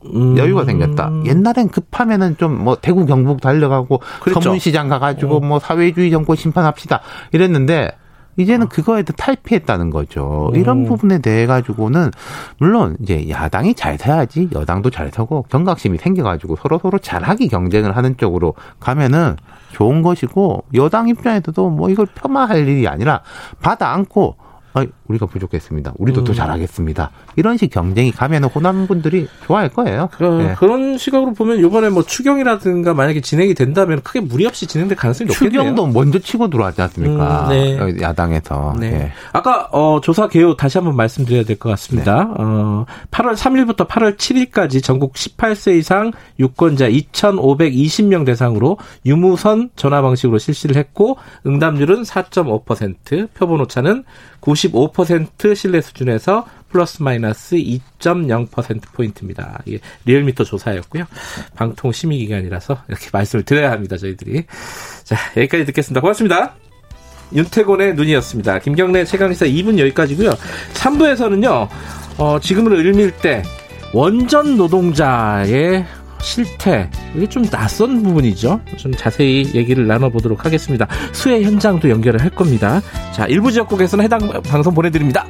음. 여유가 생겼다. 옛날엔 급하면은 좀 뭐 대구 경북 달려가고 그렇죠. 서문시장 가가지고 음. 뭐 사회주의 정권 심판합시다 이랬는데 이제는 그거에 도 탈피했다는 거죠. 이런 음. 부분에 대해 가지고는 물론 이제 야당이 잘 서야지 여당도 잘 서고 경각심이 생겨가지고 서로 서로 잘하기 경쟁을 하는 쪽으로 가면은 좋은 것이고 여당 입장에서도 뭐 이걸 폄하할 일이 아니라 받아 안고 아, 우리가 부족했습니다. 우리도 음. 더 잘하겠습니다. 이런 식 경쟁이 가면은 호남 분들이 좋아할 거예요. 그, 네. 그런 시각으로 보면 이번에 뭐 추경이라든가 만약에 진행이 된다면 크게 무리 없이 진행될 가능성이 높겠네요. 추경도 먼저 치고 들어왔지 않습니까? 음, 네. 야당에서. 네. 네. 아까 어, 조사 개요 다시 한번 말씀드려야 될 것 같습니다. 네. 어, 8월 3일부터 8월 7일까지 전국 18세 이상 유권자 2,520명 대상으로 유무선 전화 방식으로 실시를 했고 응답률은 4.5%, 표본 오차는 95% 신뢰 수준에서 플러스 마이너스 2.0% 포인트입니다. 이게 리얼미터 조사였고요. 방통 심의 기간이라서 이렇게 말씀을 드려야 합니다. 저희들이. 자, 여기까지 듣겠습니다. 고맙습니다. 윤태곤의 눈이었습니다. 김경래 최강시사 2분 여기까지고요. 3부에서는요. 어, 지금으로 을밀 때 원전 노동자의 실태 이게 좀 낯선 부분이죠. 좀 자세히 얘기를 나눠보도록 하겠습니다. 수해 현장도 연결을 할 겁니다. 자 일부 지역국에서는 해당 방송 보내드립니다.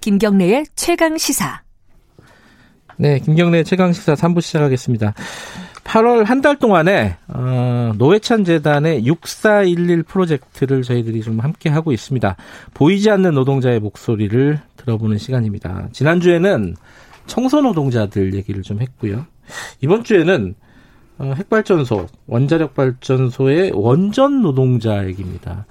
김경래의 최강 시사. 네, 김경래 최강시사 3부 시작하겠습니다. 8월 한 달 동안에 어, 노회찬 재단의 6411 프로젝트를 저희들이 좀 함께 하고 있습니다. 보이지 않는 노동자의 목소리를 들어보는 시간입니다. 지난주에는 청소 노동자들 얘기를 좀 했고요. 이번 주에는 어, 핵발전소, 원자력 발전소의 원전 노동자 얘기입니다.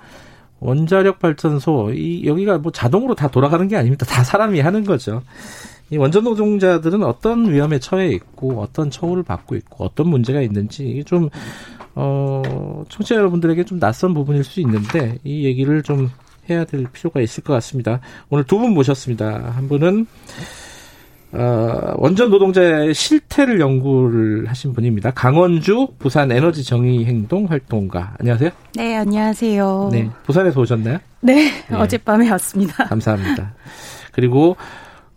원자력 발전소, 이, 여기가 뭐 자동으로 다 돌아가는 게 아닙니다. 다 사람이 하는 거죠. 이 원전 노동자들은 어떤 위험에 처해 있고 어떤 처우를 받고 있고 어떤 문제가 있는지 이게 좀 어, 청취자 여러분들에게 좀 낯선 부분일 수 있는데 이 얘기를 좀 해야 될 필요가 있을 것 같습니다. 오늘 두 분 모셨습니다. 한 분은 어, 원전 노동자의 실태를 연구를 하신 분입니다. 강원주 부산 에너지 정의 행동 활동가. 안녕하세요. 네, 안녕하세요. 네, 부산에서 오셨나요? 네, 네. 어젯밤에 왔습니다. 감사합니다. 그리고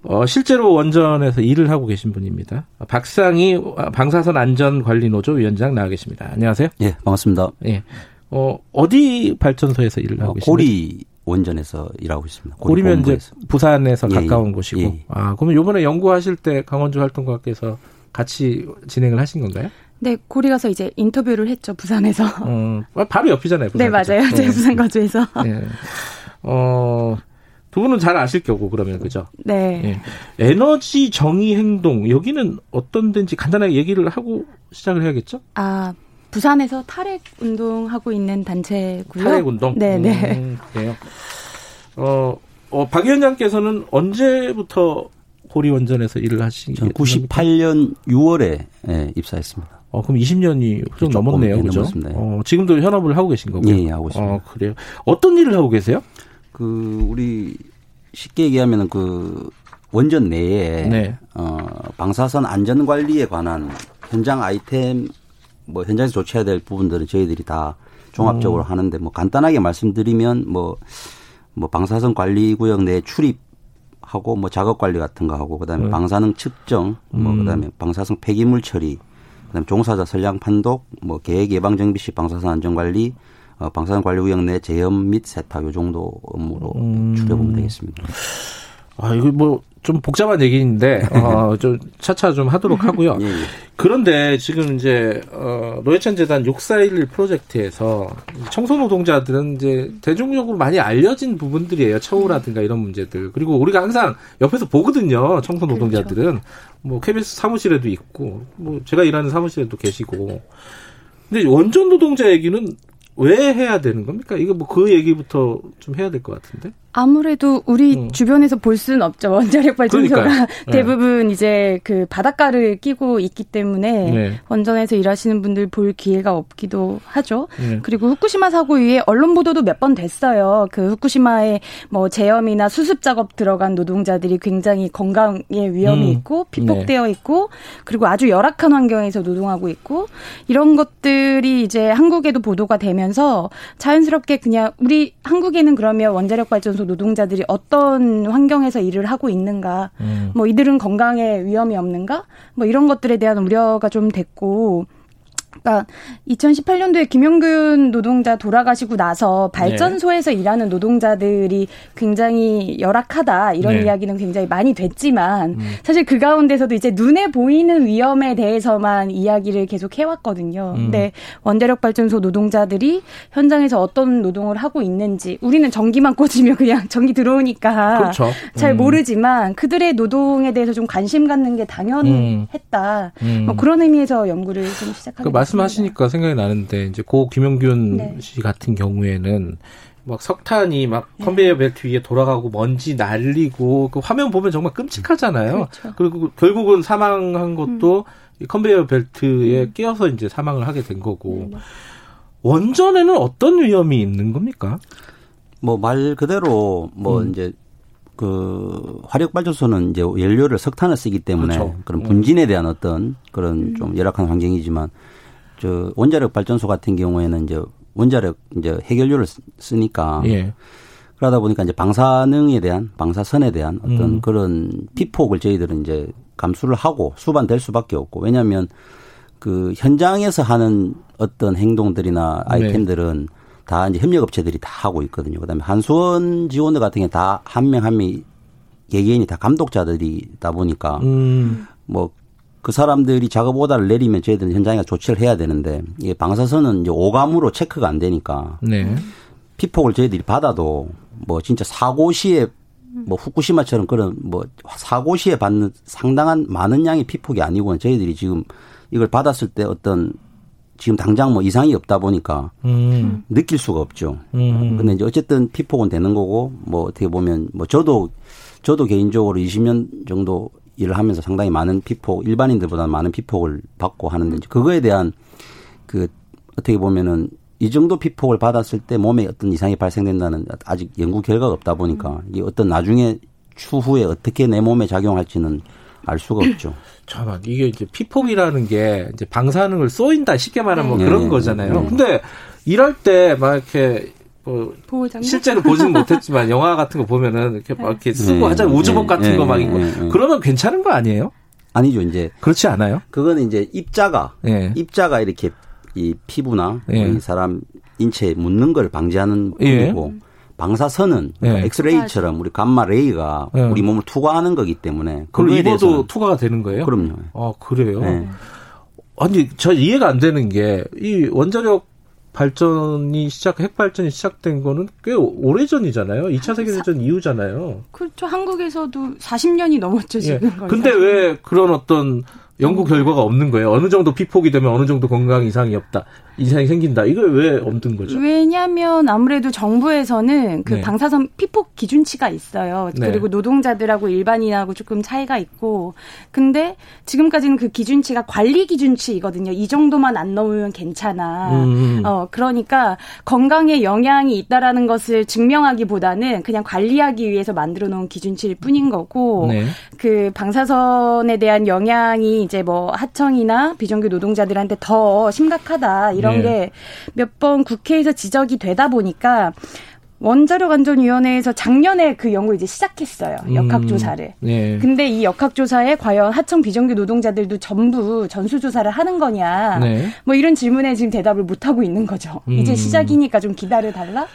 어, 실제로 원전에서 일을 하고 계신 분입니다. 박상희 방사선 안전관리노조 위원장 나와 계십니다. 안녕하세요. 예, 반갑습니다. 예. 어, 어디 발전소에서 일을 하고 어, 계십니까? 고리 원전에서 일하고 있습니다. 고리 고리면 이제 부산에서 예, 가까운 예, 곳이고. 예. 아, 그러면 요번에 연구하실 때 강원주 활동가께서 같이 진행을 하신 건가요? 네, 고리 가서 이제 인터뷰를 했죠, 부산에서. 어, 바로 옆이잖아요, 부산. 네, 맞아요. 제 네. 부산 거주에서. 네. 어, 두 분은 잘 아실 거고 그러면 그죠? 네. 예. 에너지 정의 행동 여기는 어떤 데인지 간단하게 얘기를 하고 시작을 해야겠죠? 아 부산에서 탈핵 운동하고 있는 단체고요. 탈핵 운동. 네, 네. 음, 그래요. 어, 어, 박 위원장께서는 언제부터 고리 원전에서 일을 하신? 전 98년 6월에 예, 입사했습니다. 어, 그럼 20년이 훌쩍 넘었네요, 그죠? 네. 어, 지금도 현업을 하고 계신 거고요. 예, 예, 하고 있습니다. 어, 그래요. 어떤 일을 하고 계세요? 그 우리 쉽게 얘기하면은 그 원전 내에 네. 어 방사선 안전 관리에 관한 현장 아이템 뭐 현장에서 조치해야 될 부분들은 저희들이 다 종합적으로 음. 하는데 뭐 간단하게 말씀드리면 뭐뭐 뭐 방사선 관리 구역 내 출입 하고 뭐 작업 관리 같은 거 하고 그다음에 네. 방사능 측정 뭐 음. 그다음에 방사성 폐기물 처리 그다음에 종사자 선량 판독 뭐 계획 예방 정비 시 방사선 안전 관리 어, 방사선 관리 구역 내 제염 및 세탁 요 정도 업무로 음. 줄여보면 되겠습니다. 아 이거 뭐 좀 복잡한 얘기인데 어좀 차차 좀 하도록 하고요. 예, 예. 그런데 지금 이제 어 노회찬 재단 6411 프로젝트에서 청소 노동자들은 이제 대중적으로 많이 알려진 부분들이에요. 처우라든가 이런 문제들. 그리고 우리가 항상 옆에서 보거든요. 청소 노동자들은 그렇죠. 뭐 KBS 사무실에도 있고 뭐 제가 일하는 사무실에도 계시고. 근데 원전 노동자 얘기는 왜 해야 되는 겁니까? 이거 뭐 그 얘기부터 좀 해야 될 것 같은데. 아무래도 우리 음. 주변에서 볼 수는 없죠. 원자력 발전소가 네. 대부분 이제 그 바닷가를 끼고 있기 때문에 네. 원전에서 일하시는 분들 볼 기회가 없기도 하죠. 네. 그리고 후쿠시마 사고 이후에 언론 보도도 몇 번 됐어요. 그 후쿠시마에 뭐 제염이나 수습 작업 들어간 노동자들이 굉장히 건강에 위험이 음. 있고 피폭되어 네. 있고 그리고 아주 열악한 환경에서 노동하고 있고 이런 것들이 이제 한국에도 보도가 되면서 자연스럽게 그냥 우리 한국에는 그러면 원자력 발전소 노동자들이 어떤 환경에서 일을 하고 있는가, 음. 뭐 이들은 건강에 위험이 없는가, 뭐 이런 것들에 대한 우려가 좀 됐고, 그러니까 2018년도에 김영균 노동자 돌아가시고 나서 발전소에서 네. 일하는 노동자들이 굉장히 열악하다 이런 네. 이야기는 굉장히 많이 됐지만 음. 사실 그 가운데서도 이제 눈에 보이는 위험에 대해서만 이야기를 계속 해왔거든요. 음. 근데 원자력 발전소 노동자들이 현장에서 어떤 노동을 하고 있는지 우리는 전기만 꽂으면 그냥 전기 들어오니까 그렇죠. 잘 음. 모르지만 그들의 노동에 대해서 좀 관심 갖는 게 당연했다. 음. 뭐 그런 의미에서 연구를 좀 시작하게 그 말씀하시니까 생각이 나는데 이제 고 김용균 네. 씨 같은 경우에는 막 석탄이 막 네. 컨베이어 벨트 위에 돌아가고 먼지 날리고 그 화면 보면 정말 끔찍하잖아요. 그렇죠. 그리고 결국은 사망한 것도 음. 컨베이어 벨트에 음. 끼어서 이제 사망을 하게 된 거고 네. 원전에는 어떤 위험이 있는 겁니까? 뭐 말 그대로 뭐 음. 이제 그 화력 발전소는 이제 연료를 석탄을 쓰기 때문에 그렇죠. 그런 음. 분진에 대한 어떤 그런 음. 좀 열악한 환경이지만 저 원자력 발전소 같은 경우에는 이제 원자력 이제 해결료를 쓰니까 예. 그러다 보니까 이제 방사능에 대한 방사선에 대한 어떤 음. 그런 피폭을 저희들은 이제 감수를 하고 수반될 수밖에 없고 왜냐하면 그 현장에서 하는 어떤 행동들이나 네. 아이템들은 네. 다 이제 협력업체들이 다 하고 있거든요. 그다음에 한수원 지원들 같은 게 다 한 명 한명 개개인이 다 감독자들이다 보니까 음. 뭐 그 사람들이 작업 오다를 내리면 저희들은 현장에 조치를 해야 되는데 이게 방사선은 이제 오감으로 체크가 안 되니까 네. 피폭을 저희들이 받아도 뭐 진짜 사고 시에 뭐 후쿠시마처럼 그런 뭐 사고 시에 받는 상당한 많은 양의 피폭이 아니고 저희들이 지금 이걸 받았을 때 어떤 지금 당장 뭐 이상이 없다 보니까 음. 느낄 수가 없죠. 음. 근데 이제 어쨌든 피폭은 되는 거고 뭐 어떻게 보면 뭐 저도 저도 개인적으로 20년 정도 일을 하면서 상당히 많은 피폭, 일반인들보다 많은 피폭을 받고 하는데 그거에 대한 그 어떻게 보면은 이 정도 피폭을 받았을 때 몸에 어떤 이상이 발생된다는 아직 연구 결과가 없다 보니까 이게 어떤 나중에 추후에 어떻게 내 몸에 작용할지는 알 수가 없죠. 잠깐 이게 이제 피폭이라는 게 이제 방사능을 쏘인다 쉽게 말하면 뭐 네. 그런 거잖아요. 네. 근데 일할 때 막 이렇게 뭐 실제로 보지는 못했지만 영화 같은 거 보면은 이렇게 막 이렇게 쓰고 네. 하잖아요 우주복 네. 같은 네. 거막 있고 네. 그러면 괜찮은 거 아니에요? 아니죠 이제 그렇지 않아요? 그거는 이제 입자가 네. 입자가 이렇게 이 피부나 네. 이 사람 인체에 묻는 걸 방지하는 부분이고 예. 방사선은 네. 엑스레이처럼 우리 감마 레이가 네. 우리 몸을 투과하는 거기 때문에 그럼 입어도 투과가 되는 거예요? 그럼요. 아 그래요? 네. 아니 저 이해가 안 되는 게 이 원자력 발전이 시작, 핵 발전이 시작된 거는 꽤 오래전이잖아요. 2차 세계대전 이후잖아요. 그렇죠. 한국에서도 40년이 넘었죠, 지금. 예. 근데 왜 그런 어떤 연구 결과가 없는 거예요. 어느 정도 피폭이 되면 어느 정도 건강 이상이 없다. 이상이 생긴다. 이걸 왜 없는 거죠? 왜냐하면 아무래도 정부에서는 그 네. 방사선 피폭 기준치가 있어요. 네. 그리고 노동자들하고 일반인하고 조금 차이가 있고, 근데 지금까지는 그 기준치가 관리 기준치이거든요. 이 정도만 안 넘으면 괜찮아. 음. 어 그러니까 건강에 영향이 있다라는 것을 증명하기보다는 그냥 관리하기 위해서 만들어 놓은 기준치일 뿐인 거고, 네. 그 방사선에 대한 영향이 이제 뭐 하청이나 비정규 노동자들한테 더 심각하다 이런 네. 게몇 번 국회에서 지적이 되다 보니까 원자력 안전위원회에서 작년에 그 연구 이제 시작했어요. 역학조사를. 음, 네. 근데 이 역학조사에 과연 하청 비정규 노동자들도 전부 전수조사를 하는 거냐. 네. 뭐 이런 질문에 지금 대답을 못 하고 있는 거죠. 음. 이제 시작이니까 좀 기다려 달라?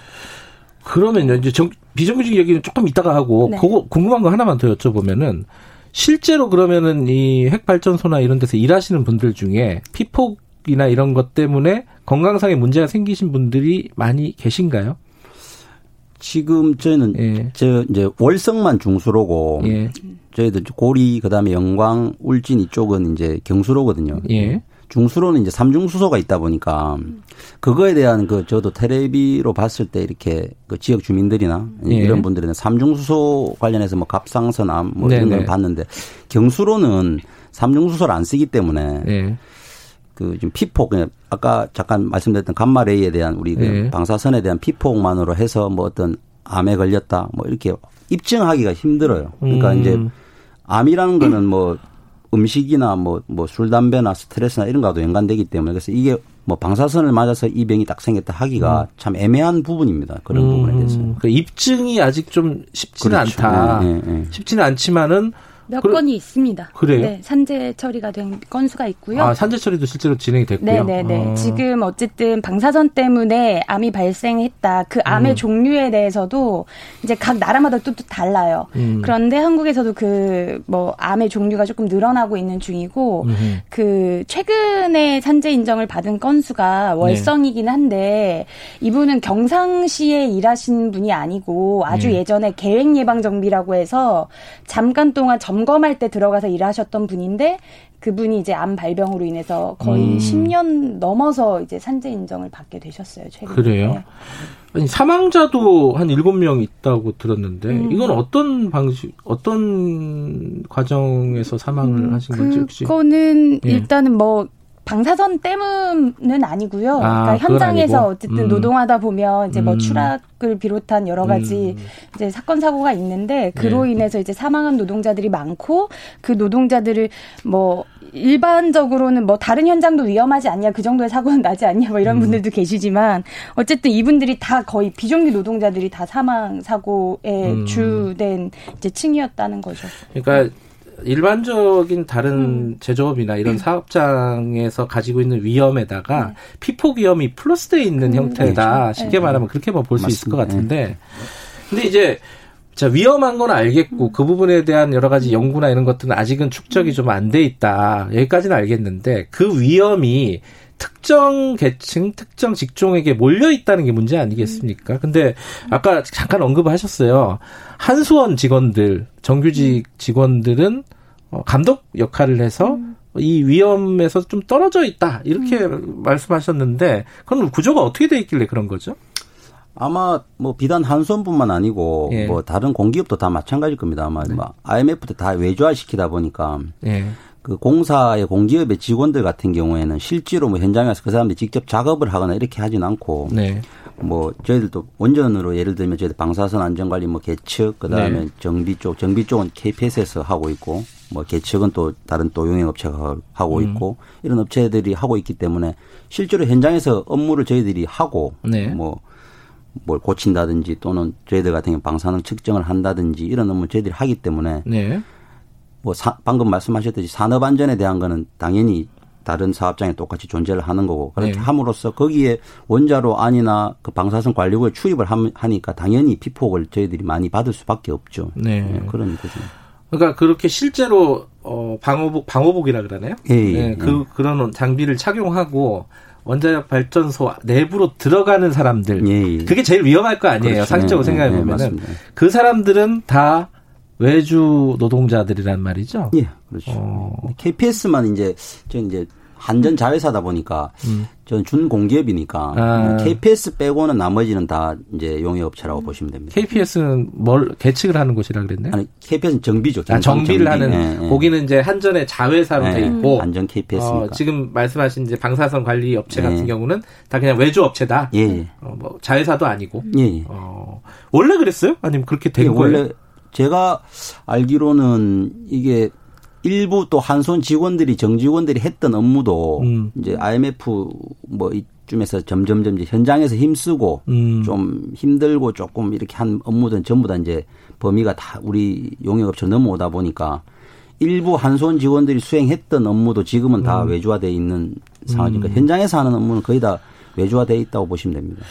그러면요, 이제 정, 비정규직 얘기는 조금 이따가 하고, 네. 그거 궁금한 거 하나만 더 여쭤보면은, 실제로 그러면은 이 핵발전소나 이런 데서 일하시는 분들 중에 피폭 이나 이런 것 때문에 건강상의 문제가 생기신 분들이 많이 계신가요? 지금 저희는 예. 저 이제 월성만 중수로고 예. 저희들 고리 그다음에 영광 울진 이쪽은 이제 경수로거든요. 예. 중수로는 이제 삼중수소가 있다 보니까 그거에 대한 그 저도 테레비로 봤을 때 이렇게 그 지역 주민들이나 예. 이런 분들은 삼중수소 관련해서 뭐 갑상선암 뭐 이런 걸 봤는데 경수로는 삼중수소를 안 쓰기 때문에 예. 그 지금 피폭 아까 잠깐 말씀드렸던 감마레이에 대한 우리 그 예. 방사선에 대한 피폭만으로 해서 뭐 어떤 암에 걸렸다 뭐 이렇게 입증하기가 힘들어요. 그러니까 음. 이제 암이라는 거는 뭐 음식이나 뭐, 뭐 술, 담배나 스트레스나 이런 거와도 연관되기 때문에 그래서 이게 뭐 방사선을 맞아서 이 병이 딱 생겼다 하기가 음. 참 애매한 부분입니다. 그런 음. 부분에 대해서. 그 입증이 아직 좀 쉽지는 그렇죠. 않다. 네, 네, 네. 쉽지는 않지만은 몇 그래, 건이 있습니다. 그래요? 네, 산재 처리가 된 건수가 있고요. 아, 산재 처리도 실제로 진행이 됐고요. 네, 네, 네. 아. 지금 어쨌든 방사선 때문에 암이 발생했다. 그 암의 음. 종류에 대해서도 이제 각 나라마다 또, 또 달라요. 음. 그런데 한국에서도 그 뭐 암의 종류가 조금 늘어나고 있는 중이고 음. 그 최근에 산재 인정을 받은 건수가 월성이긴 한데 이분은 경상시에 일하신 분이 아니고 아주 네. 예전에 계획 예방 정비라고 해서 잠깐 동안 점 점검할 때 들어가서 일하셨던 분인데 그분이 이제 암 발병으로 인해서 거의 음. 10년 넘어서 이제 산재 인정을 받게 되셨어요, 최근에. 그래요? 네. 아니, 사망자도 한 7명 있다고 들었는데 음. 이건 어떤 방식 어떤 과정에서 사망을 음, 하신 건지 혹시? 그거는 예. 일단은 뭐 방사선 때문은 아니고요. 아, 그러니까 현장에서 어쨌든 음. 노동하다 보면 이제 뭐 음. 추락을 비롯한 여러 가지 음. 이제 사건 사고가 있는데 그로 네. 인해서 이제 사망한 노동자들이 많고 그 노동자들을 뭐 일반적으로는 뭐 다른 현장도 위험하지 않냐 그 정도의 사고는 나지 않냐 뭐 이런 음. 분들도 계시지만 어쨌든 이분들이 다 거의 비정규 노동자들이 다 사망 사고의 음. 주된 이제 층이었다는 거죠. 그러니까 일반적인 다른 음. 제조업이나 이런 음. 사업장에서 가지고 있는 위험에다가 네. 피폭 위험이 플러스되어 있는 음. 형태다. 네. 쉽게 말하면 그렇게 볼수 있을 것 같은데. 근데 이제 자, 위험한 건 알겠고, 음. 그 부분에 대한 여러 가지 연구나 이런 것들은 아직은 축적이 좀 안 돼 있다. 여기까지는 알겠는데, 그 위험이 특정 계층, 특정 직종에게 몰려 있다는 게 문제 아니겠습니까? 근데 아까 잠깐 언급하셨어요. 한수원 직원들, 정규직 직원들은 어, 감독 역할을 해서 음. 이 위험에서 좀 떨어져 있다. 이렇게 음. 말씀하셨는데, 그럼 구조가 어떻게 돼 있길래 그런 거죠? 아마 뭐 비단 한수원뿐만 아니고 예. 뭐 다른 공기업도 다 마찬가지일 겁니다. 아마 네. 뭐 IMF도 다 외주화 시키다 보니까 예. 그 공사의 공기업의 직원들 같은 경우에는 실제로 뭐 현장에서 그 사람들이 직접 작업을 하거나 이렇게 하진 않고 네. 뭐 저희들도 원전으로 예를 들면 저희들 방사선 안전관리 뭐 계측 그다음에 네. 정비 쪽 정비 쪽은 KPS에서 하고 있고 뭐 계측은 또 다른 또 용역업체가 하고 음. 있고 이런 업체들이 하고 있기 때문에 실제로 현장에서 업무를 저희들이 하고 네. 뭐뭘 고친다든지 또는 저희들 같은 경우 방사능 측정을 한다든지 이런 업무 저희들이 하기 때문에 네. 뭐 사, 방금 말씀하셨듯이 산업 안전에 대한 거는 당연히 다른 사업장에 똑같이 존재를 하는 거고 그렇게 네. 함으로써 거기에 원자로 안이나 그 방사선 관리구에 추입을 하니까 당연히 피폭을 저희들이 많이 받을 수밖에 없죠. 네. 네 그런 거죠. 그러니까 그렇게 실제로 어 방호복 방호복이라 그러나요? 예, 예, 네, 그 예. 그런 장비를 착용하고 원자력 발전소 내부로 들어가는 사람들 예, 예. 그게 제일 위험할 거 아니에요. 그렇죠. 상식적으로 네, 생각해 보면은 그 사람들은 다 외주 노동자들이란 말이죠. 예, 그렇죠. 어. KPS만 이제 저 이제 한전 자회사다 보니까 음. 준공기업이니까 아. KPS 빼고는 나머지는 다 이제 용역업체라고 보시면 됩니다. KPS는 뭘 계측을 하는 곳이라 그랬나요? 아니 KPS는 정비죠. 아, 정비를 정비. 하는 네, 거기는 이제 한전의 자회사로 네, 돼 있고 한전 KPS니까. 어, 지금 말씀하신 이제 방사선 관리 업체 같은 경우는 다 그냥 외주 업체다. 예. 어, 뭐 자회사도 아니고. 예. 어, 원래 그랬어요? 아니면 그렇게 된 예, 거예요? 원래 제가 알기로는 이게 일부 또 한손 직원들이 정직원들이 했던 업무도 음. 이제 IMF 뭐 이쯤에서 점점점 이제 현장에서 힘쓰고 음. 좀 힘들고 조금 이렇게 한 업무들은 전부 다 이제 범위가 다 우리 용역업체 넘어오다 보니까 일부 한손 직원들이 수행했던 업무도 지금은 다 음. 외주화돼 있는 상황이니까 음. 현장에서 하는 업무는 거의 다 외주화돼 있다고 보시면 됩니다.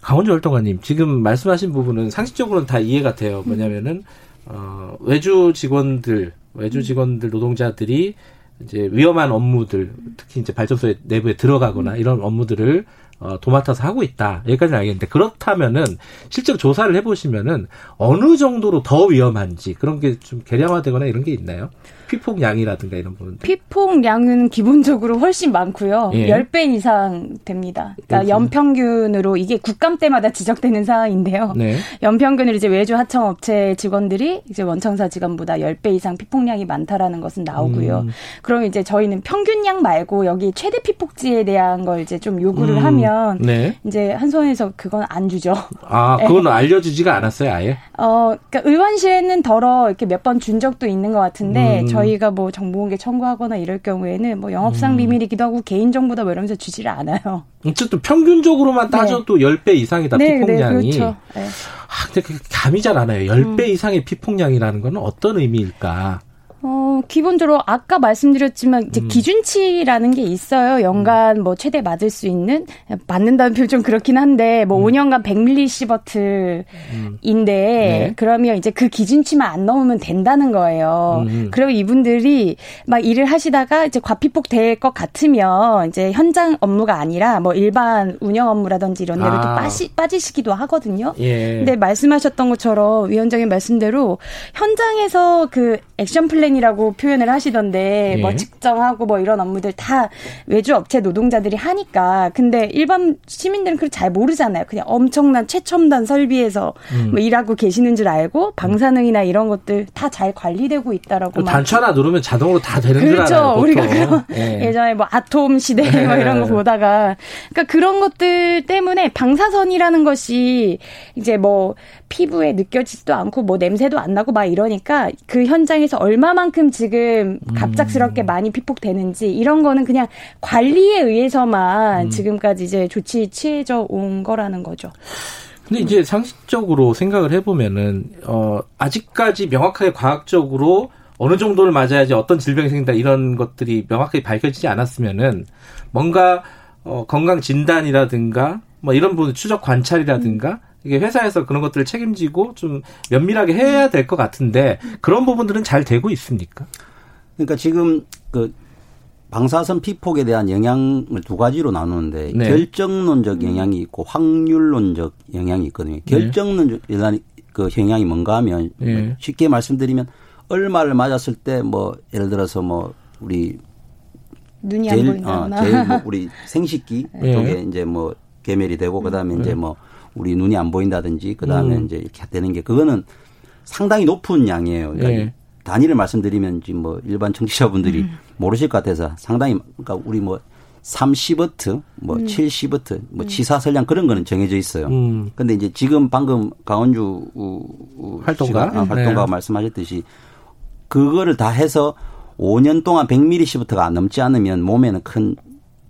강원주 활동가님 지금 말씀하신 부분은 상식적으로는 다 이해가 돼요. 뭐냐면은 어, 외주 직원들, 외주 직원들 노동자들이 이제 위험한 업무들, 특히 이제 발전소의 내부에 들어가거나 이런 업무들을 어, 도맡아서 하고 있다. 여기까지는 알겠는데 그렇다면은 실제 조사를 해보시면은 어느 정도로 더 위험한지 그런 게좀 계량화되거나 이런 게 있나요? 피폭량이라든가 이런 부분. 피폭량은 기본적으로 훨씬 많고요. 예. 10배 이상 됩니다. 그러니까 연평균으로 이게 국감 때마다 지적되는 사항인데요. 네. 연평균으로 이제 외주 하청업체 직원들이 이제 원청사 직원보다 10배 이상 피폭량이 많다라는 것은 나오고요. 음. 그럼 이제 저희는 평균량 말고 여기 최대 피폭지에 대한 걸 이제 좀 요구를 음. 하면 네. 이제 한 손에서 그건 안 주죠. 아, 그건 네. 알려주지가 않았어요, 아예? 어, 그러니까 의원실에는 덜어 이렇게 몇 번 준 적도 있는 것 같은데 음. 저희가 뭐 정보공개 청구하거나 이럴 경우에는 뭐 영업상 음. 비밀이기도 하고 개인정보다 뭐 이러면서 주지를 않아요. 어쨌든 평균적으로만 따져도 네. 10배 이상이다, 네, 피폭량이. 네, 그렇죠. 네. 아, 근데 감이 잘 안 와요. 10배 음. 이상의 피폭량이라는 건 어떤 의미일까? 어, 기본적으로 아까 말씀드렸지만 이제 음. 기준치라는 게 있어요. 연간 뭐 최대 맞을 수 있는 맞는다는 표현 좀 그렇긴 한데 뭐 음. 5년간 100mS인데 음. 네. 그러면 이제 그 기준치만 안 넘으면 된다는 거예요. 음. 그리고 이분들이 막 일을 하시다가 이제 과피폭 될 것 같으면 이제 현장 업무가 아니라 뭐 일반 운영 업무라든지 이런 데로 아. 또 빠시, 빠지시기도 하거든요. 예. 근데 말씀하셨던 것처럼 위원장님 말씀대로 현장에서 그 액션 플랜 플랜이라고 표현을 하시던데 예. 뭐 측정하고 뭐 이런 업무들 다 외주 업체 노동자들이 하니까 근데 일반 시민들은 그걸 잘 모르잖아요. 그냥 엄청난 최첨단 설비에서 음. 뭐 일하고 계시는 줄 알고 방사능이나 이런 것들 다 잘 관리되고 있다라고 단추 하나 누르면 자동으로 다 되는 그렇죠. 줄 알아요. 보통. 우리가 예. 전에 뭐 아톰 시대 뭐 이런 거 보다가 그러니까 그런 것들 때문에 방사선이라는 것이 이제 뭐 피부에 느껴지지도 않고 뭐 냄새도 안 나고 막 이러니까 그 현장에서 얼마만큼 지금 갑작스럽게 음. 많이 피폭되는지 이런 거는 그냥 관리에 의해서만 음. 지금까지 이제 조치 취해져 온 거라는 거죠. 근데 이제 상식적으로 생각을 해보면은 어 아직까지 명확하게 과학적으로 어느 정도를 맞아야지 어떤 질병이 생긴다 이런 것들이 명확하게 밝혀지지 않았으면은 뭔가 어 건강 진단이라든가 뭐 이런 부분 추적 관찰이라든가 이게 회사에서 그런 것들을 책임지고 좀 면밀하게 해야 될 것 같은데 그런 부분들은 잘 되고 있습니까? 그러니까 지금 그 방사선 피폭에 대한 영향을 두 가지로 나누는데 네. 결정론적 영향이 있고 확률론적 영향이 있거든요. 네. 결정론적 그 영향이 뭔가 하면 네. 쉽게 말씀드리면 얼마를 맞았을 때 뭐 예를 들어서 뭐 우리 눈이 제일, 안 보인다. 어, 제일 뭐 우리 생식기 네. 쪽에 이제 뭐 개멸이 되고 그다음에 네. 이제 뭐 우리 눈이 안 보인다든지 그다음에 음. 이제 이렇게 되는 게 그거는 상당히 높은 양이에요. 그러니까 네. 단위를 말씀드리면 지금 뭐 일반 청취자분들이 음. 모르실 것 같아서 상당히 그러니까 우리 뭐 30워트, 뭐 음. 70워트, 뭐 음. 치사 설량 그런 거는 정해져 있어요. 음. 근데 이제 지금 방금 강원주 활동가 아, 활동가 네. 말씀하셨듯이 그거를 다 해서 5년 동안 100ml시부터가 넘지 않으면 몸에는 큰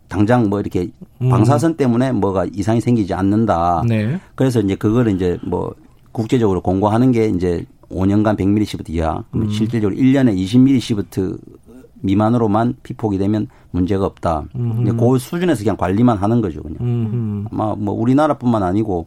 당장 뭐 이렇게 음. 방사선 때문에 뭐가 이상이 생기지 않는다. 네. 그래서 이제 그거를 이제 뭐 국제적으로 공고하는 게 이제 5년간 100ml시부터 이하. 음. 실질적으로 1년에 20ml시부터 미만으로만 피폭이 되면 문제가 없다. 음. 그 수준에서 그냥 관리만 하는 거죠, 그냥. 음. 아마 뭐 우리나라뿐만 아니고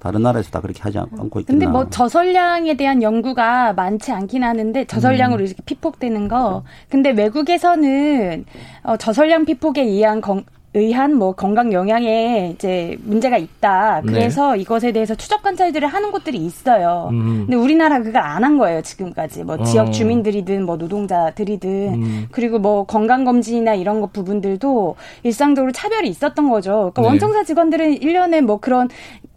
다른 나라에서 다 그렇게 하지 않고 있겠나. 근데 뭐 저설량에 대한 연구가 많지 않긴 하는데 저설량으로 음. 이렇게 피폭되는 거. 근데 외국에서는 어, 저설량 피폭에 의한 건, 의한 뭐 건강 영향에 이제 문제가 있다. 네. 그래서 네. 이것에 대해서 추적 관찰들을 하는 곳들이 있어요. 음. 근데 우리나라 그걸 안 한 거예요 지금까지. 뭐 어. 지역 주민들이든 뭐 노동자들이든 음. 그리고 뭐 건강 검진이나 이런 것 부분들도 일상적으로 차별이 있었던 거죠. 그러니까 네. 원청사 직원들은 1년에 뭐 그런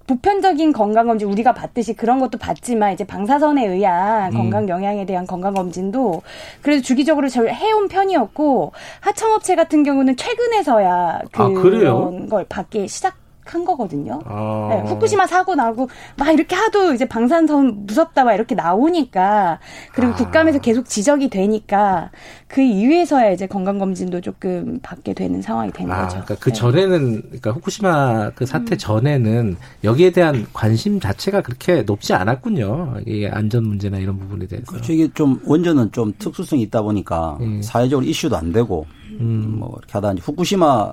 보편적인 건강검진 우리가 받듯이 그런 것도 받지만 이제 방사선에 의한 음. 건강 영향에 대한 건강검진도 그래도 주기적으로 잘 해온 편이었고 하청업체 같은 경우는 최근에서야 그런 아, 걸 받기 시작 한 거거든요. 아. 네, 후쿠시마 사고 나고 막 이렇게 하도 이제 방산선 무섭다 막 이렇게 나오니까 그리고 아. 국감에서 계속 지적이 되니까 그 이후에서야 이제 건강 검진도 조금 받게 되는 상황이 된 아, 거죠. 그러니까 그 네. 전에는 그러니까 후쿠시마 그 사태 음. 전에는 여기에 대한 관심 자체가 그렇게 높지 않았군요. 이게 안전 문제나 이런 부분에 대해서. 그렇죠. 이게 좀 원전은 좀 특수성이 있다 보니까 음. 사회적으로 이슈도 안 되고 음. 뭐 이렇게 하다 이제 후쿠시마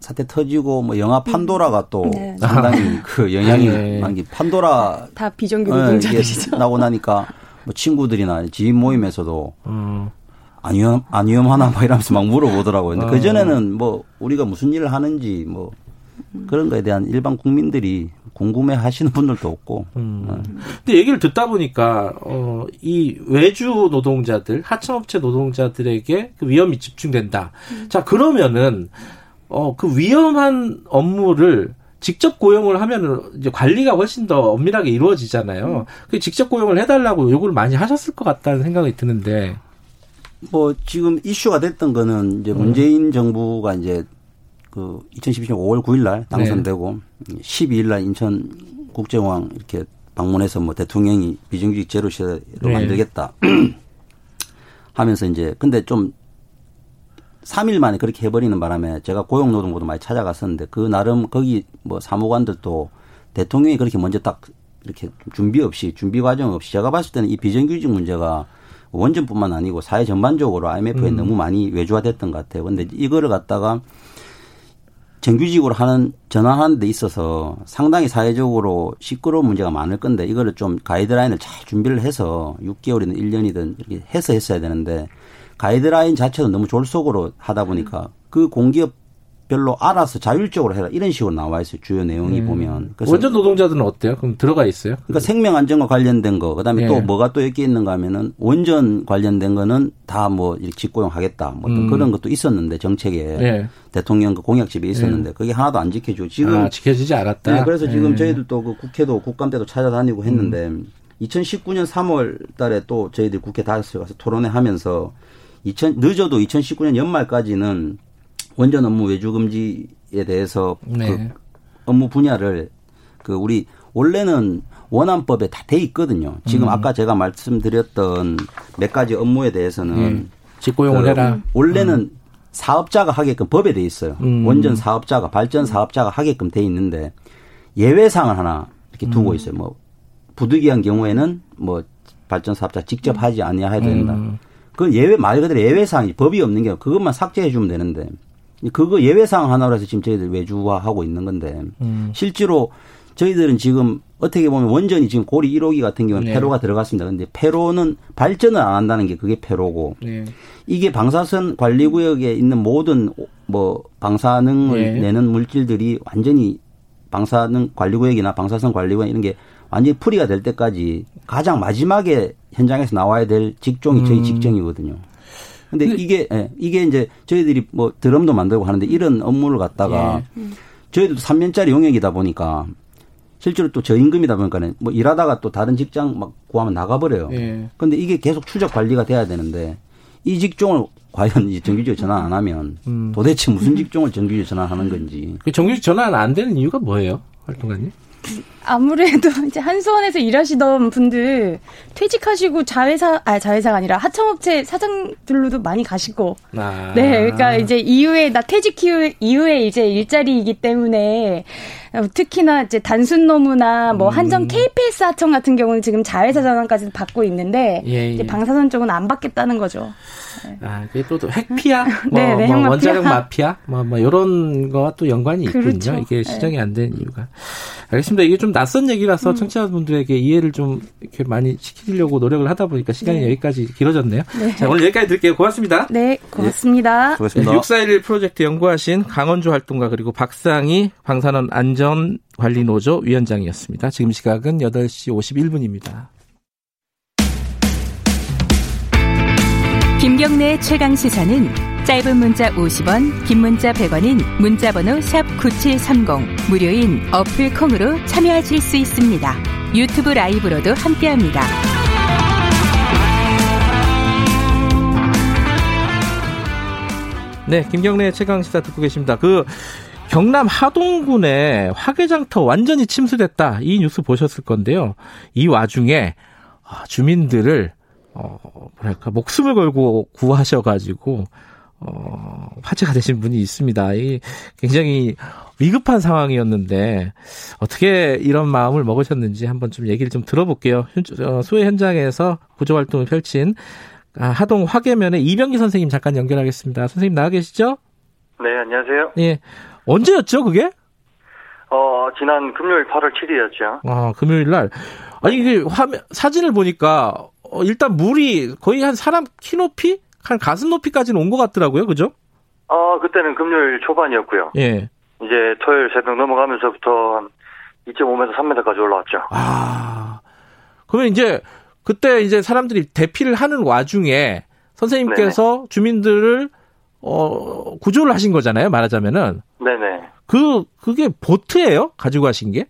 사태 터지고 뭐 영화 판도라가 또 네. 상당히 그 영향이 네. 많기 판도라 다 비정규 노동자들이죠. 네, 나고 나니까 뭐 친구들이나 지인 모임에서도 음. 안 위험 안 위험하나 뭐 이러면서 막 물어보더라고요. 근데 어. 그 전에는 뭐 우리가 무슨 일을 하는지 뭐 그런 거에 대한 일반 국민들이 궁금해 하시는 분들도 없고. 음. 어. 근데 얘기를 듣다 보니까, 어, 이 외주 노동자들, 하청업체 노동자들에게 그 위험이 집중된다. 음. 자, 그러면은, 어, 그 위험한 업무를 직접 고용을 하면은 이제 관리가 훨씬 더 엄밀하게 이루어지잖아요. 음. 그 직접 고용을 해달라고 요구를 많이 하셨을 것 같다는 생각이 드는데. 뭐 지금 이슈가 됐던 거는 이제 문재인 음. 정부가 이제 그 2012년 5월 9일 날 당선되고 네. 12일 날 인천 국제공항 이렇게 방문해서 뭐 대통령이 비정규직 제로 시대로 네. 만들겠다 하면서 이제 근데 좀 3일 만에 그렇게 해버리는 바람에 제가 고용노동부도 많이 찾아갔었는데 그 나름 거기 뭐 사무관들도 대통령이 그렇게 먼저 딱 이렇게 준비 없이 준비 과정 없이 제가 봤을 때는 이 비정규직 문제가 원전뿐만 아니고 사회 전반적으로 IMF에 음. 너무 많이 외주화됐던 것 같아요. 근데 이거를 갖다가 정규직으로 하는 전환하는 데 있어서 상당히 사회적으로 시끄러운 문제가 많을 건데 이거를 좀 가이드라인을 잘 준비를 해서 6개월이든 1년이든 이렇게 해서 했어야 되는데 가이드라인 자체도 너무 졸속으로 하다 보니까 그 공기업 별로 알아서 자율적으로 해라 이런 식으로 나와 있어요 주요 내용이 음. 보면 그래서 원전 노동자들은 어때요? 그럼 들어가 있어요? 그러니까 생명 안전과 관련된 거 그다음에 예. 또 뭐가 또 여기 있는가 하면은 원전 관련된 거는 다 뭐 직고용하겠다 뭐 음. 그런 것도 있었는데 정책에 예. 대통령 그 공약집에 있었는데 예. 그게 하나도 안 지켜지고 지금 아, 지켜지지 않았다. 네, 그래서 지금 예. 저희들도 그 국회도 국감 때도 찾아다니고 했는데 음. 2019년 3월 달에 또 저희들 국회 다섯 가서 토론회 하면서 2000 늦어도 2019년 연말까지는 원전 업무 외주 금지에 대해서 네. 그 업무 분야를 그 우리 원래는 원안법에 다 돼 있거든요. 지금 음. 아까 제가 말씀드렸던 몇 가지 업무에 대해서는 음. 직고용을 그 해라. 원래는 음. 사업자가 하게끔 법에 돼 있어요. 음. 원전 사업자가 발전 사업자가 하게끔 돼 있는데 예외 사항을 하나 이렇게 두고 음. 있어요. 뭐 부득이한 경우에는 뭐 발전 사업자 직접 하지 아니해야 된다. 음. 그건 예외 말 그대로 예외 사항이 법이 없는 게 그것만 삭제해 주면 되는데 그거 예외 사항 하나로 해서 지금 저희들 외주화하고 있는 건데 음. 실제로 저희들은 지금 어떻게 보면 원전이 지금 고리 1호기 같은 경우는 네. 폐로가 들어갔습니다. 근데 폐로는 발전을 안 한다는 게 그게 폐로고 네. 이게 방사선 관리 구역에 있는 모든 뭐 방사능을 네. 내는 물질들이 완전히 방사능 관리 구역이나 방사선 관리 구역 이런 게 완전히 풀이가 될 때까지 가장 마지막에 현장에서 나와야 될 직종이 저희 음. 직종이거든요. 근데 이게 예, 이게 이제 저희들이 뭐 드럼도 만들고 하는데 이런 업무를 갖다가 예. 저희도 3년짜리 용역이다 보니까 실제로 또 저임금이다 보니까는 뭐 일하다가 또 다른 직장 막 구하면 나가버려요. 예. 근데 이게 계속 추적 관리가 돼야 되는데 이 직종을 과연 이제 정규직 전환 안 하면 음. 도대체 무슨 직종을 정규직 전환하는 건지. 그 정규직 전환 안 되는 이유가 뭐예요, 활동가님? 아무래도 이제 한수원에서 일하시던 분들 퇴직하시고 자회사 아 자회사가 아니라 하청업체 사장들로도 많이 가시고 아. 네 그러니까 이제 이후에 나 퇴직 이후에, 이제 일자리이기 때문에 특히나 이제 단순 노무나 뭐 음. 한정 KPS 하청 같은 경우는 지금 자회사 전환까지 받고 있는데 예, 예. 방사선 쪽은 안 받겠다는 거죠. 네. 아, 그게 또 핵피아, 뭐, 네, 네, 뭐 원자력 마피아, 뭐, 뭐 이런 거와 또 연관이 있군요. 그렇죠. 이게 시정이 네. 안된 이유가. 알겠습니다. 이게 좀 낯선 얘기라서 음. 청취자분들에게 이해를 좀 이렇게 많이 시키려고 노력을 하다 보니까 시간이 네. 여기까지 길어졌네요. 네. 자, 오늘 여기까지 드릴게요. 고맙습니다. 네, 고맙습니다. 네, 고맙습니다. 6411 프로젝트 연구하신 강원주 활동가 그리고 박상희 방사능 안전관리노조 위원장이었습니다. 지금 시각은 8시 51분입니다. 김경래 최강 시사는 짧은 문자 50원, 긴 문자 100원인 문자번호 샵 #9730 무료인 어플 콩으로 참여하실 수 있습니다. 유튜브 라이브로도 함께합니다. 네, 김경래 최강 시사 듣고 계십니다. 그 경남 하동군의 화개장터 완전히 침수됐다 이 뉴스 보셨을 건데요. 이 와중에 아, 주민들을 어, 뭐랄까, 목숨을 걸고 구하셔가지고, 어, 화제가 되신 분이 있습니다. 이 굉장히 위급한 상황이었는데, 어떻게 이런 마음을 먹으셨는지 한번 좀 얘기를 좀 들어볼게요. 어, 수해 현장에서 구조 활동을 펼친 아, 하동 화계면의 이병기 선생님 잠깐 연결하겠습니다. 선생님 나와 계시죠? 네, 안녕하세요. 예. 언제였죠, 그게? 어, 지난 금요일 8월 7일이었죠. 아, 금요일 날. 아니, 이게 화면, 사진을 보니까 어, 일단 물이 거의 한 사람 키 높이? 한 가슴 높이까지는 온 것 같더라고요. 그죠? 어, 그때는 금요일 초반이었고요. 예. 이제 토요일 새벽 넘어가면서부터 한 2.5m, 3m까지 올라왔죠. 아. 그러면 이제 그때 이제 사람들이 대피를 하는 와중에 선생님께서 네네. 주민들을 어 구조를 하신 거잖아요. 말하자면은. 네네. 그 그게 보트예요? 가지고 가신 게?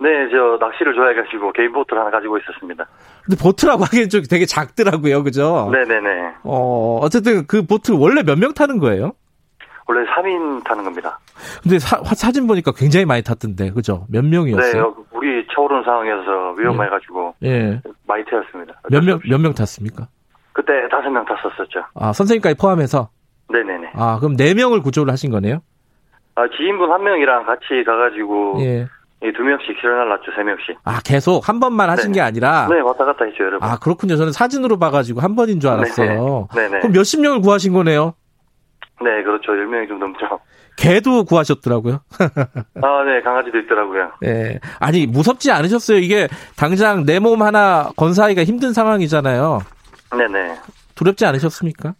네, 저 낚시를 좋아해가지고 개인 보트를 하나 가지고 있었습니다. 근데 보트라고 하기엔 좀 되게 작더라고요, 그죠? 네네네. 어 어쨌든 그 보트 원래 몇 명 타는 거예요? 원래 3인 타는 겁니다. 근데 사, 진 보니까 굉장히 많이 탔던데, 그죠? 몇 명이었어요? 네, 우리 차오르는 상황이어서 위험해가지고 예. 예. 많이 태웠습니다. 몇 명, 몇 명 탔습니까? 그때 다섯 명 탔었었죠. 아, 선생님까지 포함해서? 네네네. 아, 그럼 네 명을 구조를 하신 거네요? 아, 지인분 한 명이랑 같이 가가지고. 예. 두 명씩 실어날랐죠, 세 명씩. 아, 계속 한 번만 하신 게 아니라? 네, 왔다 갔다 했죠, 여러분. 아, 그렇군요. 저는 사진으로 봐가지고 한 번인 줄 알았어요. 네네. 네네. 그럼 몇십 명을 구하신 거네요? 네, 그렇죠. 10명이 좀 넘죠. 개도 구하셨더라고요. 아, 네, 강아지도 있더라고요. 네. 아니, 무섭지 않으셨어요? 이게 당장 내 몸 하나 건사하기가 힘든 상황이잖아요. 네네. 두렵지 않으셨습니까?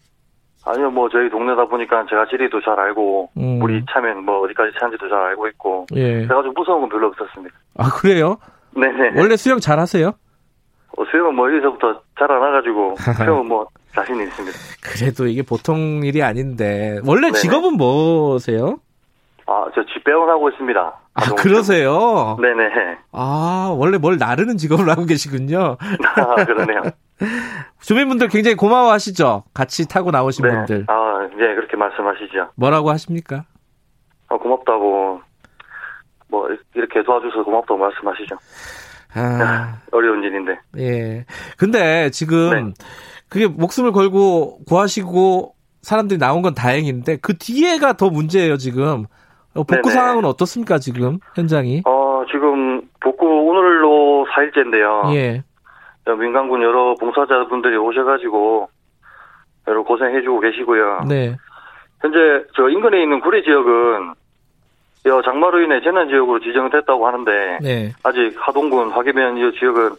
아니요, 뭐 저희 동네다 보니까 제가 지리도 잘 알고 음. 물이 차면 뭐 어디까지 차는지도 잘 알고 있고 예. 그래가지고 무서운 건 별로 없었습니다. 아 그래요? 네네. 원래 수영 잘 하세요? 어, 수영은 뭐 여기서부터 잘 안 와가지고 수영은 뭐 자신이 있습니다. 그래도 이게 보통 일이 아닌데 원래 네네. 직업은 뭐세요? 아, 저 집배원 하고 있습니다. 아, 그러세요? 네네. 아, 원래 뭘 나르는 직업을 하고 계시군요. 아, 그러네요. 주민분들 굉장히 고마워하시죠? 같이 타고 나오신 네. 분들. 아, 네, 그렇게 말씀하시죠. 뭐라고 하십니까? 아, 고맙다고, 뭐, 이렇게 도와줘서 고맙다고 말씀하시죠. 아. 어려운 일인데. 예. 근데 지금, 네. 그게 목숨을 걸고 구하시고 사람들이 나온 건 다행인데, 그 뒤에가 더 문제예요, 지금. 복구 네네. 상황은 어떻습니까, 지금, 현장이? 어, 지금, 복구 오늘로 4일째인데요. 예. 민간군 여러 봉사자분들이 오셔가지고 여러 고생해주고 계시고요. 네. 현재 저 인근에 있는 구리 지역은 여 장마로 인해 재난 지역으로 지정됐다고 하는데 네. 아직 하동군 화계면 이 지역은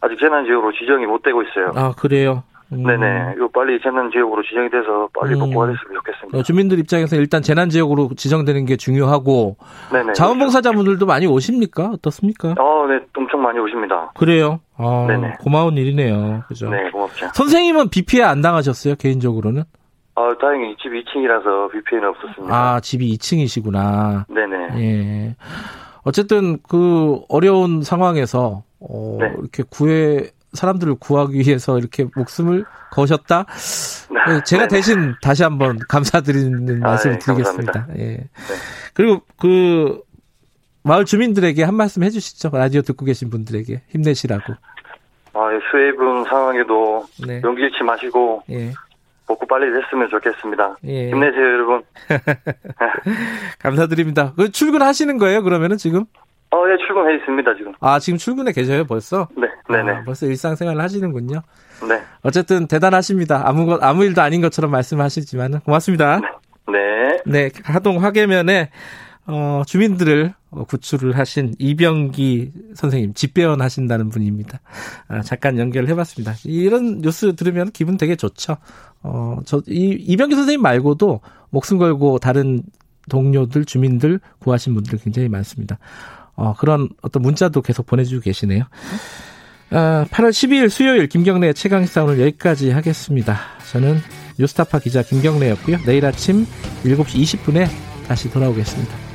아직 재난 지역으로 지정이 못 되고 있어요. 아 그래요? 음. 네네. 이거 빨리 재난 지역으로 지정이 돼서 빨리 음. 복구가 됐으면 좋겠습니다. 어, 주민들 입장에서 일단 재난 지역으로 지정되는 게 중요하고. 네네. 자원봉사자분들도 많이 오십니까? 어떻습니까? 어, 네, 엄청 많이 오십니다. 그래요? 아, 네네. 고마운 일이네요. 그죠? 네, 고맙죠. 선생님은 비 피해 안 당하셨어요? 개인적으로는? 아, 다행히 집 2층이라서 비 피해는 없었습니다. 아, 집이 2층이시구나. 네네. 예. 어쨌든 그 어려운 상황에서 어, 네. 이렇게 구해 사람들을 구하기 위해서 이렇게 목숨을 거셨다. 네. 제가 대신 다시 한번 감사드리는 아, 말씀을 네, 드리겠습니다. 예. 네. 그리고 그 마을 주민들에게 한 말씀 해주시죠. 라디오 듣고 계신 분들에게 힘내시라고. 아, 수해분 상황에도 네. 용기 잃지 마시고 예. 복구 빨리 됐으면 좋겠습니다. 예. 힘내세요, 여러분. 감사드립니다. 그 출근하시는 거예요, 그러면은 지금? 어, 예, 출근해 있습니다, 지금. 아, 지금 출근해 계셔요, 벌써? 네, 네네. 아, 벌써 일상생활을 하시는군요. 네. 어쨌든 대단하십니다. 아무 것, 아무 일도 아닌 것처럼 말씀하시지만 고맙습니다. 네. 네. 하동 화계면에, 어, 주민들을 구출을 하신 이병기 선생님, 집배원 하신다는 분입니다. 아, 잠깐 연결을 해봤습니다. 이런 뉴스 들으면 기분 되게 좋죠. 어, 저, 이, 이병기 선생님 말고도 목숨 걸고 다른 동료들, 주민들 구하신 분들 굉장히 많습니다. 어, 그런 어떤 문자도 계속 보내주고 계시네요. 아, 8월 12일 수요일 김경래 최강시사 오늘 여기까지 하겠습니다. 저는 뉴스타파 기자 김경래였고요. 내일 아침 7시 20분에 다시 돌아오겠습니다.